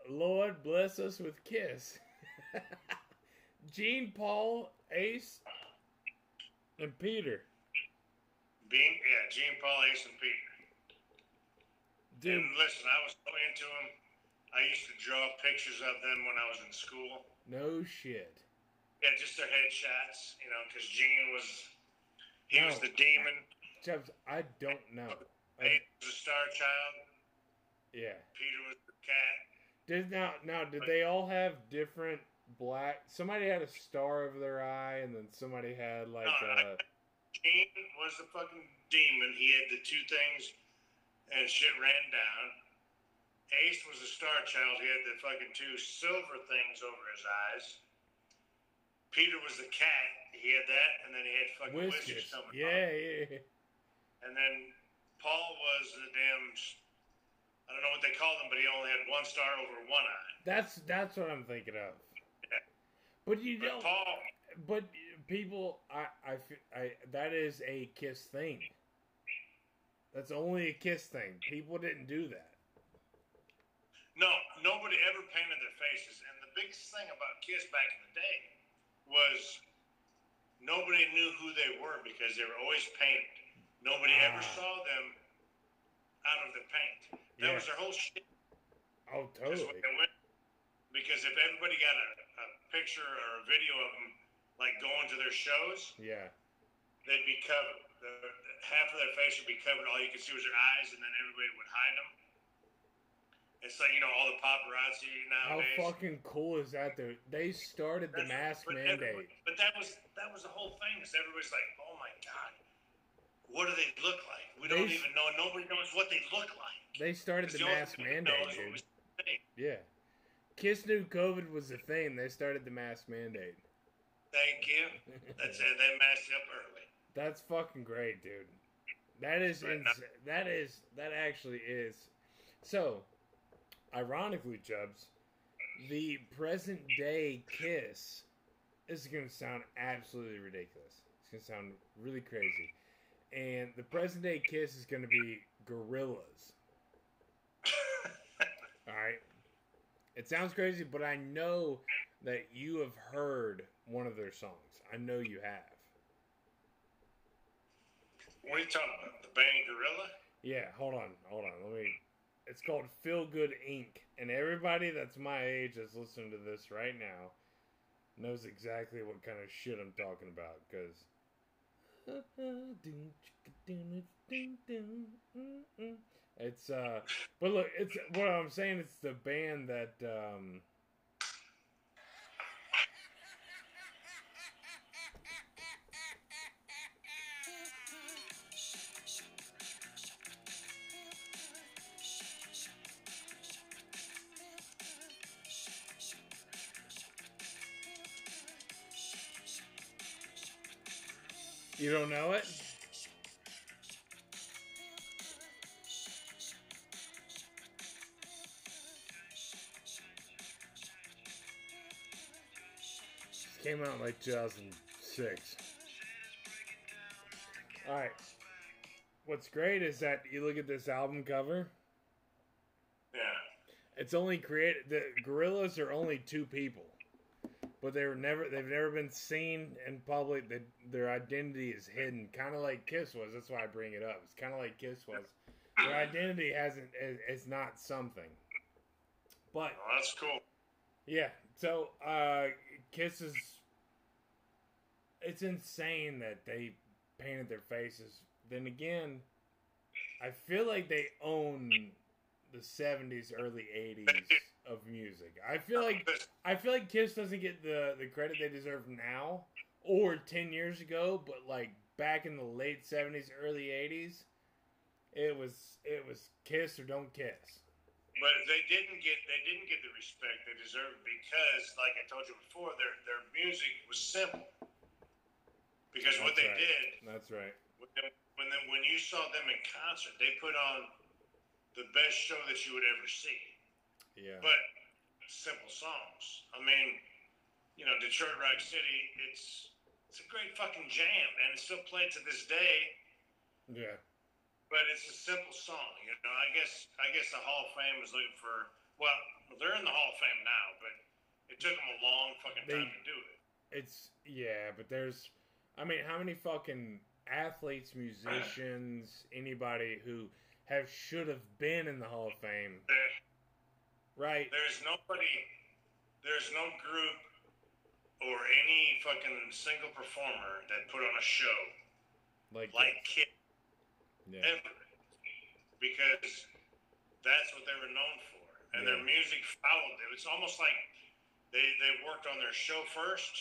Lord bless us with Kiss. Gene, Paul, Ace, and Peter. Being yeah, Gene Paul, Ace, and Peter. Dude, And listen, I was so into them. I used to draw pictures of them when I was in school. no shit. Yeah, just their headshots, you know, because Gene was he was the demon. Chubbs, I don't know. Ace was a star child. Yeah. Peter was the cat. Did now now did they all have different black? Somebody had a star over their eye, and then somebody had like uh Gene was the fucking demon. He had the two things, and shit ran down. Ace was a star child. He had the fucking two silver things over his eyes. Peter was the cat. He had that, and then he had fucking whiskers. Coming Yeah, yeah. off. And then Paul was the damn. I don't know what they called him, but he only had one star over one eye. That's that's what I'm thinking of. Yeah. But you don't. Paul, But people, I, I, I, that is a Kiss thing. That's only a Kiss thing. People didn't do that. no, nobody ever painted their faces. And the biggest thing about Kiss back in the day was nobody knew who they were because they were always painted. Nobody ever Ah. saw them out of the paint. That Yeah. was their whole shit. Oh, totally. Because if everybody got a, a picture or a video of them like going to their shows, Yeah. they'd be covered. The, half of their face would be covered. All you could see was their eyes, and then everybody would hide them. It's like you know all the paparazzi nowadays. How fucking cool is that? Though they started the That's- mask but mandate. But that was that was the whole thing. Is everybody's like, oh my god, what do they look like? We don't They- even know. Nobody knows what they look like. They started It's the mask thing we know mandate, dude. Yeah. Kiss knew COVID was a thing. They started the mask mandate. Thank you. That's it. They messed up early. That's fucking great, dude. That is ins- that is that actually is. So, ironically, Chubbs, the present day Kiss is going to sound absolutely ridiculous. It's going to sound really crazy. And the present day Kiss is going to be Gorillaz. All right. It sounds crazy, but I know that you have heard one of their songs. I know you have. What are you talking about? The band Gorilla? Yeah, hold on, hold on. Let me. It's called Feel Good Inc. And everybody that's my age that's listening to this right now knows exactly what kind of shit I'm talking about. Because. It's uh, but look, it's what I'm saying. It's the band that um, you don't know it. Came out in like 2006. Alright. What's great is that you look at this album cover. Yeah. It's only created. The Gorillaz are only two people, but they were never. They've never been seen in public. They, their identity is hidden, kind of like Kiss was. That's why I bring it up. It's kind of like Kiss was. Their identity hasn't. Is, not something. But Well, that's cool. yeah, so uh, Kiss is. It's insane that they painted their faces. Then again, I feel like they own the '70s, early '80s of music. I feel like I feel like Kiss doesn't get the the credit they deserve now or ten years ago, but like back in the late '70s, early '80s, it was it was Kiss or don't Kiss. But they didn't get they didn't get the respect they deserved because, like I told you before, their their music was simple. Because what they right. did That's right. when they- when they, when you saw them in concert, they put on the best show that you would ever see. Yeah. But simple songs. I mean, you know, Detroit Rock City. It's it's a great fucking jam, and it's still played to this day. Yeah. But it's a simple song, you know. I guess I guess the Hall of Fame is looking for. Well, they're in the Hall of Fame now, but it took them a long fucking time to do it. It's yeah, but there's I mean, how many fucking athletes, musicians, anybody who have should have been in the Hall of Fame, right? there's nobody, there's no group or any fucking single performer that put on a show Like, like Kiss yeah, ever, because that's what they were known for, and their music followed them. It's almost like they they worked on their show first,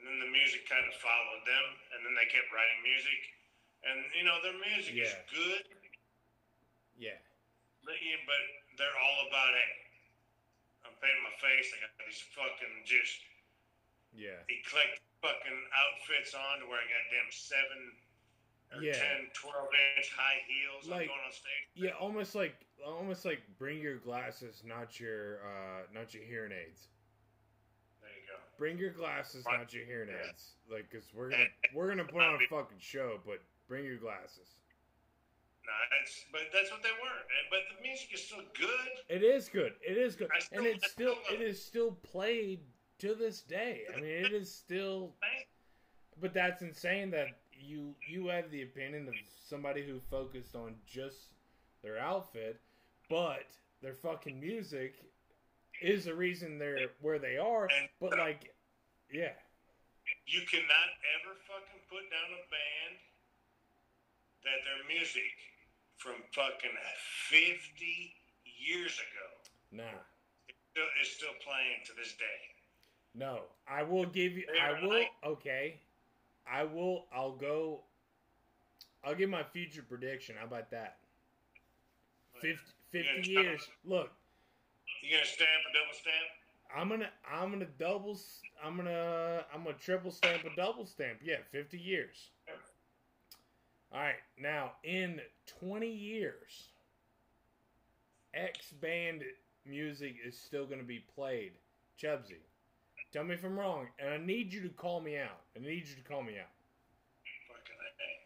and then the music kind of followed them, and then they kept writing music, and you know their music is Yeah. good, yeah, but, yeah, but they're all about hey, I'm painting my face. I got these fucking just Yeah. eclectic fucking outfits on to where I got damn seven or Yeah. ten, 12 inch high heels. Like- I'm going on stage. Yeah, almost like almost like bring your glasses, not your uh not your hearing aids. There you go. Bring your glasses, not your hearing aids. Like, cause we're gonna we're gonna put on a fucking show, but bring your glasses. No, that's but that's what they were. But the music is still good. It is good. It is good, still- and it's I still it is still played to this day. I mean, it is still. But that's insane that you you have the opinion of somebody who focused on just their outfit, but their fucking music is the reason they're where they are. And- But like, yeah, You cannot ever fucking put down a band that their music from fucking 50 years ago nah. still, is still playing to this day. No, I will give you. I will. Okay, I will. I'll go. I'll give my future prediction. How about that? 50, 50 years. Look, You gonna stamp a double stamp? I'm gonna. I'm gonna double. I'm gonna. I'm gonna triple stamp a double stamp. Yeah, 50 years. All right. Now, in 20 years, X band music is still gonna be played. Chubsy, tell me if I'm wrong, and I need you to call me out. I need you to call me out. Fucking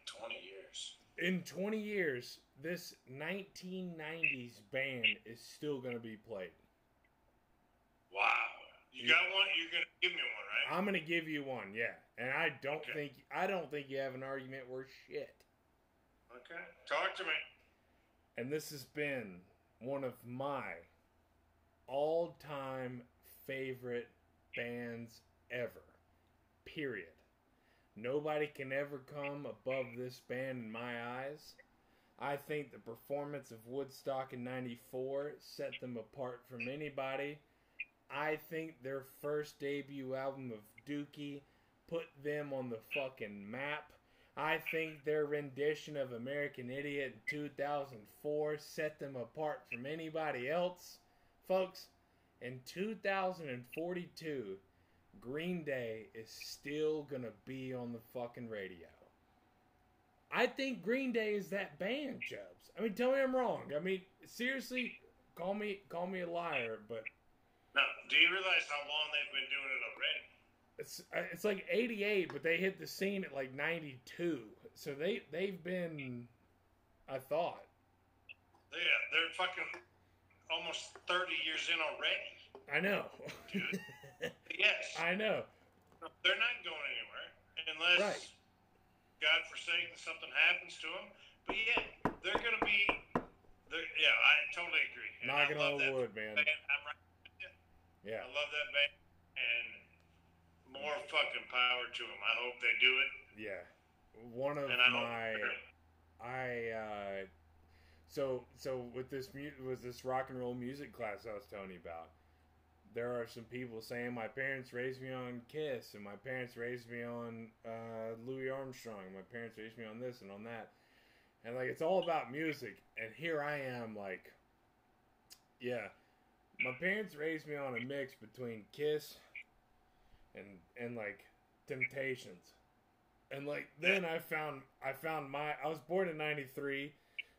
20 years. In 20 years, this 1990s band is still gonna be played. Wow. You got one? You're gonna give me one, right? I'm gonna give you one, yeah. And I don't Okay. think I don't think you have an argument worth shit. Okay. Talk to me. And this has been one of my all-time favorite bands ever. Period. Nobody can ever come above this band in my eyes. I think the performance of Woodstock in 94 set them apart from anybody. I think their first debut album of Dookie put them on the fucking map. I think their rendition of American Idiot in 2004 set them apart from anybody else. Folks, in 2042, Green Day is still gonna be on the fucking radio. I think Green Day is that band, Chubbs. I mean, tell me I'm wrong. I mean, seriously, call me call me a liar, but Now, do you realize how long they've been doing it already? It's uh, it's like 88, but they hit the scene at like 92. So they they've been I thought. Yeah, they're fucking almost 30 years in already. I know. Yes. I know. They're not going anywhere unless, Right. God forsake, something happens to them. But yeah, they're going to be. they're- Yeah, I totally agree. And Knocking on wood, man. I'm right. Yeah. I love that band, and more fucking power to them. I hope they do it. Yeah. One of And I my. I uh so so with this mu- was this rock and roll music class I was telling you about. There are some people saying my parents raised me on Kiss and my parents raised me on uh, Louis Armstrong. My parents raised me on this and on that, and like it's all about music. And here I am, like, yeah, my parents raised me on a mix between Kiss and and like Temptations. And like then I found I found my I was born in 93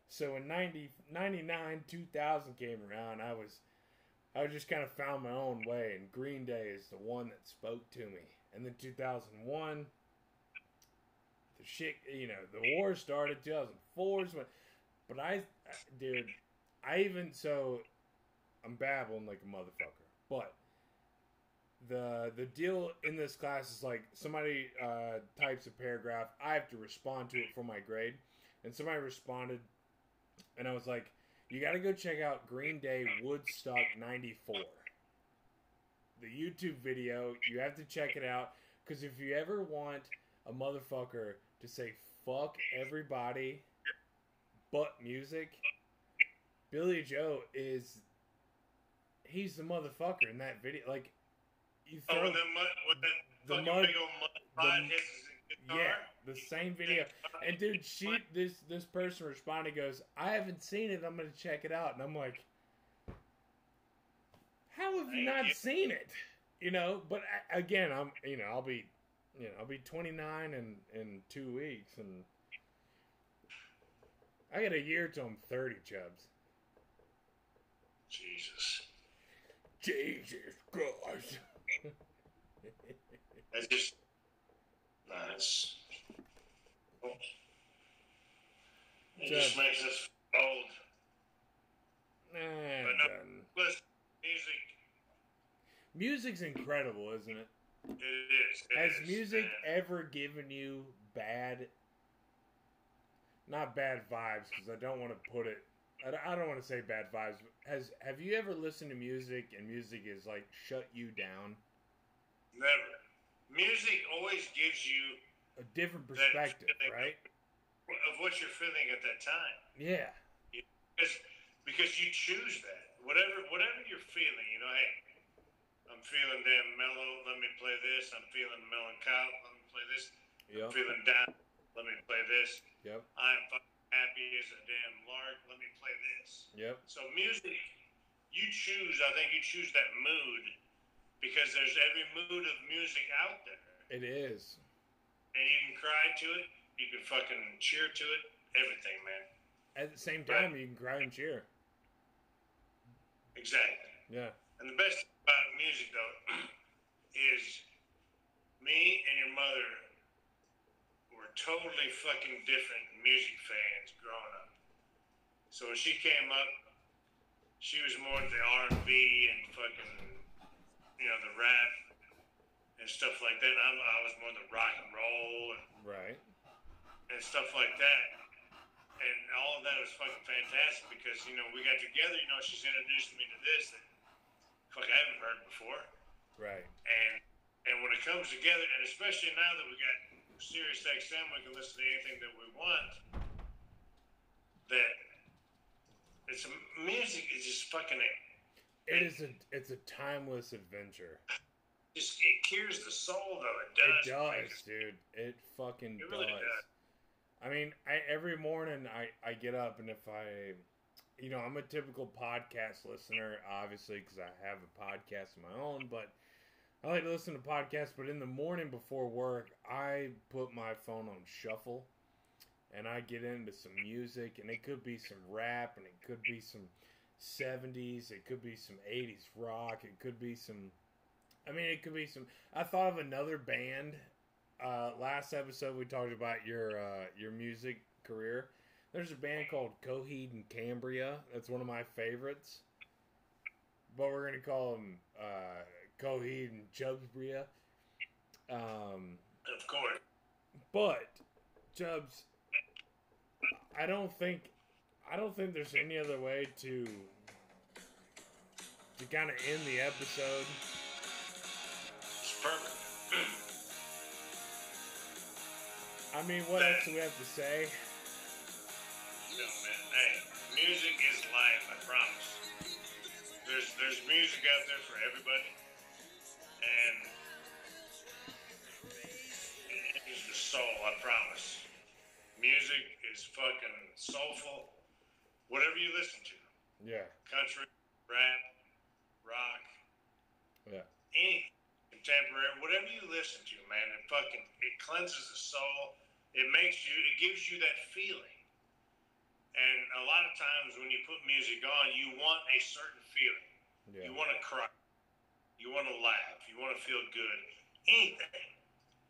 so in 90 99 2000 came around I was I was just kind of found my own way and Green Day is the one that spoke to me. And then 2001 the shit you know the war started 2004 is when but I dude I even so I'm babbling like a motherfucker but the the deal in this class is like somebody uh, types a paragraph. I have to respond to it for my grade, and somebody responded, and I was like, "You got to go check out Green Day Woodstock '94." The YouTube video, you have to check it out because if you ever want a motherfucker to say "fuck everybody," but music, Billie Joe is he's the motherfucker in that video. Like you Oh, throw with the mud, with that the mud- big old mud the- his guitar. Yeah, the same video. And dude, she this this person responded goes, I haven't seen it. I'm gonna check it out. And I'm like, how have you not seen it? you know, but again, I'm you know I'll be you know I'll be 29 in in two weeks, and I got a year till I'm 30, Chubbs. Jesus. Jesus Christ. That's just. It's. It just makes us old. But no- Listen, music, Music's incredible, isn't it? it is. it Has is, music and ever given you bad, not bad vibes, because I don't want to put it, I don't- I don't want to say bad vibes. But has Have you ever listened to music and music is like shut you down? Never. Music always gives you A different perspective, right? of what you're feeling at that time. Yeah. Because because you choose that. Whatever whatever you're feeling, you know, hey, I'm feeling damn mellow, let me play this. I'm feeling melancholy, let me play this. Yep. I'm feeling down, let me play this. Yep. I'm fucking happy as a damn lark, let me play this. Yep. So music, you choose, I think you choose that mood because there's every mood of music out there. It is. And you can cry to it, you can fucking cheer to it, everything, man. At the same time, you can cry and cheer. Exactly. Yeah. And the best thing about music, though, is me and your mother were totally fucking different music fans growing up. So when she came up, she was more the R and B and fucking, you know, the rap and stuff like that. I'm, I was more the rock and roll and, Right. and stuff like that. And all of that was fucking fantastic because you know we got together. You know, she's introduced me to this that fuck I haven't heard before. Right. And and when it comes together, and especially now that we got Sirius XM, we can listen to anything that we want. That it's music is just fucking It is a it's a timeless adventure. just it cures the soul though. It does. It does, dude. It fucking It really does. does. I mean, I every morning I I get up and if I, you know, I'm a typical podcast listener, obviously, because I have a podcast of my own. But I like to listen to podcasts. But in the morning before work, I put my phone on shuffle, and I get into some music, and it could be some rap, and it could be some. 70s, it could be some 80s rock, it could be some I mean, it could be some. I thought of another band. Uh, last episode we talked about your uh, your music career. There's a band called Coheed and Cambria. That's one of my favorites. But we're gonna call them uh, Coheed and Chubbsbria. Um, Of course. but Chubbs, I don't think I don't think there's any other way to to kind of end the episode. It's perfect. I mean, what else do we have to say? No, man. Hey, music is life, I promise. There's there's music out there for everybody. And it is the soul, I promise. Music is fucking soulful. Whatever you listen to. Yeah, Country, rap, rock, yeah, any contemporary, whatever you listen to, man, it fucking it cleanses the soul. It makes you it gives you that feeling. And a lot of times when you put music on, you want a certain feeling. yeah. You want to cry. You want to laugh. You want to feel good. Anything.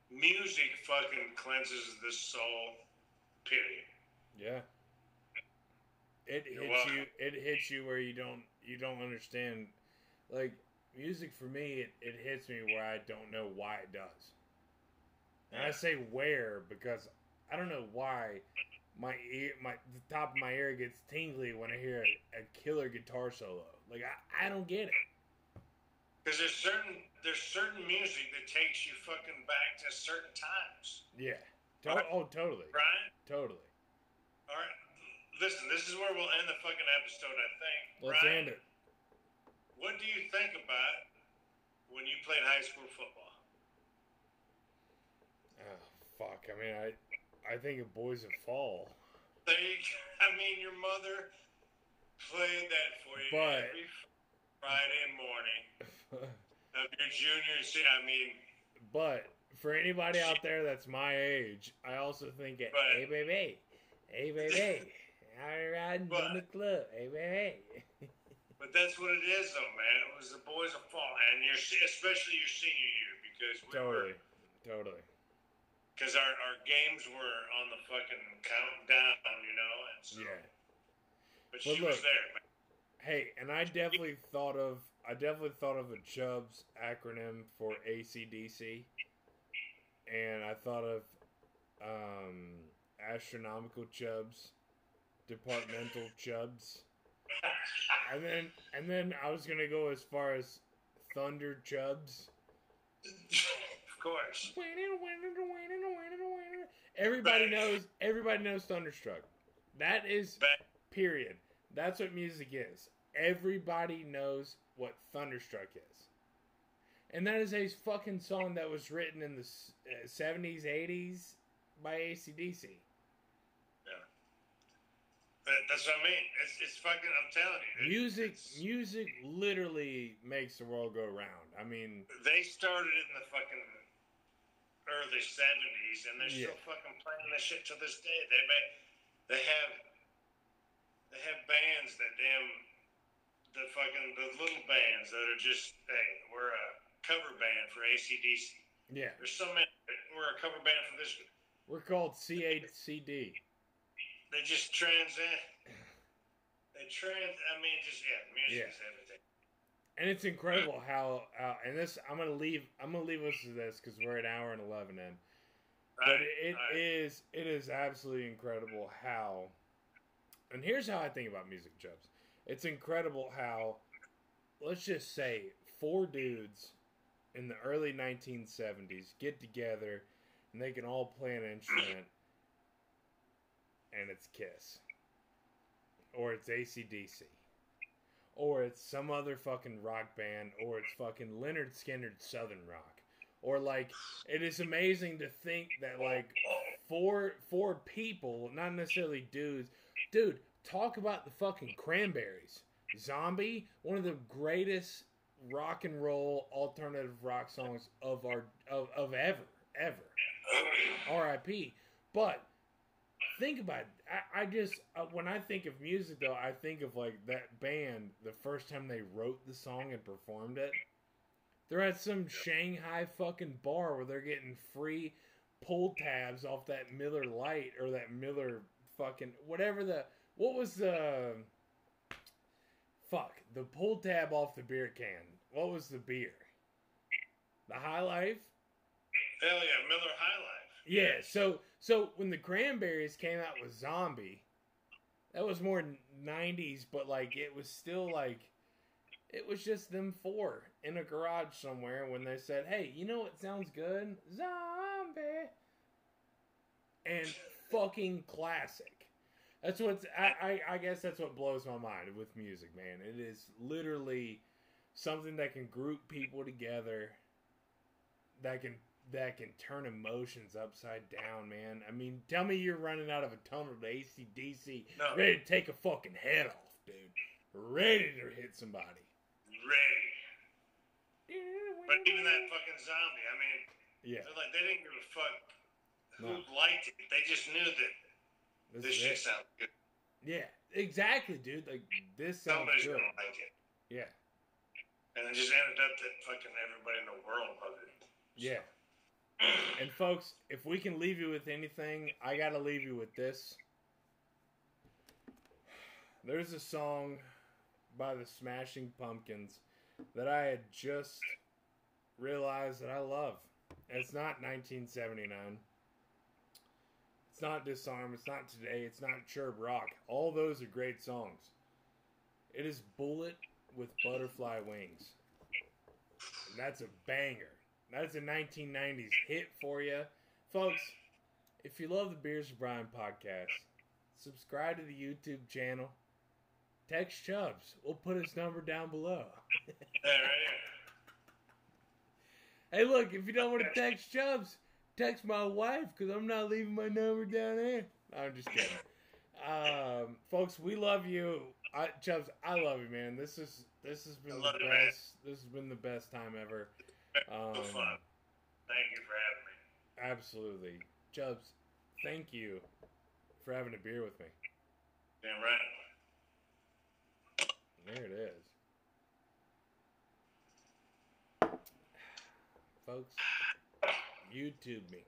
Music fucking cleanses the soul. Period. Yeah. It You're hits welcome. you. It hits you where you don't you don't understand. Like music for me, it, it hits me where I don't know why it does. And I say where because I don't know why my ear, my the top of my ear gets tingly when I hear a, a killer guitar solo. Like I, I don't get it. Because there's certain there's certain music that takes you fucking back to certain times. Yeah. To- oh, totally, Bryan? totally. All right. Listen, this is where we'll end the fucking episode, I think. Let's Bryan, end it. What do you think about when you played high school football? Oh fuck! I mean, I I think of Boys that Fall. There. I mean, your mother played that for you But- every Friday morning. of your junior. se- I mean, But for anybody out there that's my age, I also think it. But- Hey baby, hey baby, you riding in the club? Hey baby. but that's what it is, though, man. It was the boys' fault, and your especially your senior year because we Totally, were totally. because our, our games were on the fucking countdown, you know. And so, Yeah. But Well, she was look. there, man. Hey, and I definitely thought of I definitely thought of a Chubbs acronym for ACDC, and I thought of um, astronomical Chubbs, departmental Chubbs. and then and then I was gonna go as far as Thunder Chubbs. of course. Everybody knows. Everybody knows Thunderstruck. That is period. That's what music is. Everybody knows what Thunderstruck is. And that is a fucking song that was written in the uh, 70s, 80s by ACDC. That, that's what I mean. It's, it's fucking. I'm telling you. it- Music music literally makes the world go round. I mean, they started it in the fucking early seventies, and they're Yeah. still fucking playing this shit to this day. They may, they have, they have bands that damn, the fucking the little bands that are just hey, we're a cover band for ACDC. yeah. There's so many. We're a cover band for this. We're called CHCD. They just transcend. They trans. I mean, just yeah, music Yeah. is everything. And it's incredible how, how and this I'm gonna leave I'm gonna leave us to this because we're an hour and eleven in. but Right, it right. is it is absolutely incredible how and here's how i think about music Chubbs it's incredible how let's just say four dudes in the early 1970s get together and they can all play an instrument and it's kiss or it's acdc or it's some other fucking rock band or it's fucking Lynyrd Skynyrd southern rock or like it is amazing to think that like four four people, not necessarily dudes, dude, talk about the fucking cranberries. Zombie, one of the greatest rock and roll alternative rock songs of our of, of ever, ever. R.I.P. But think about it. I, I just uh, when I think of music though, I think of like that band the first time they wrote the song and performed it. They're at some Shanghai fucking bar where they're getting free pull tabs off that Miller Lite or that Miller fucking whatever the what was the fuck the pull tab off the beer can. What was the beer? The High Life. Hell yeah, Miller High Life. Yeah, so so when the Cranberries came out with Zombie, that was more '90s, but like it was still like it was just them four in a garage somewhere when they said, "Hey, you know what sounds good? Zombie." And fucking classic. That's what's I, I I guess that's what blows my mind with music, man. It is literally something that can group people together that can that can turn emotions upside down, man. I mean, tell me you're running out of a tunnel to ACDC, No. ready to take a fucking head off, dude. Ready to hit somebody. Ready. But even that fucking zombie, I mean, Yeah, they're like they didn't give a fuck who No. liked it. They just knew that this this shit it. sounds good. Yeah, exactly, dude. Like this sounds Somebody's good. gonna like it. Yeah, And it just ended up that fucking everybody in the world loved it. yeah. And folks, if we can leave you with anything, I gotta leave you with this. There's a song by the Smashing Pumpkins that I had just realized that I love. And it's not 1979. It's not Disarm. It's not Today. It's not Cherub Rock. All those are great songs. It is Bullet with Butterfly Wings. And that's a banger. That's a 1990s hit for you. Folks, if you love the Beers of Bryan podcast, subscribe to the YouTube channel. Text Chubbs. We'll put his number down below. Right Hey, look, if you don't want to text Chubbs, text my wife because I'm not leaving my number down there. No, I'm just kidding. Um, folks, we love you. I Chubbs, I love you, man. This is this has been the love you, best. This has been the best time ever. Um, so fun. Thank you for having me. absolutely, Chubbs. Thank you for having a beer with me. Damn right. There it is, folks. YouTube me.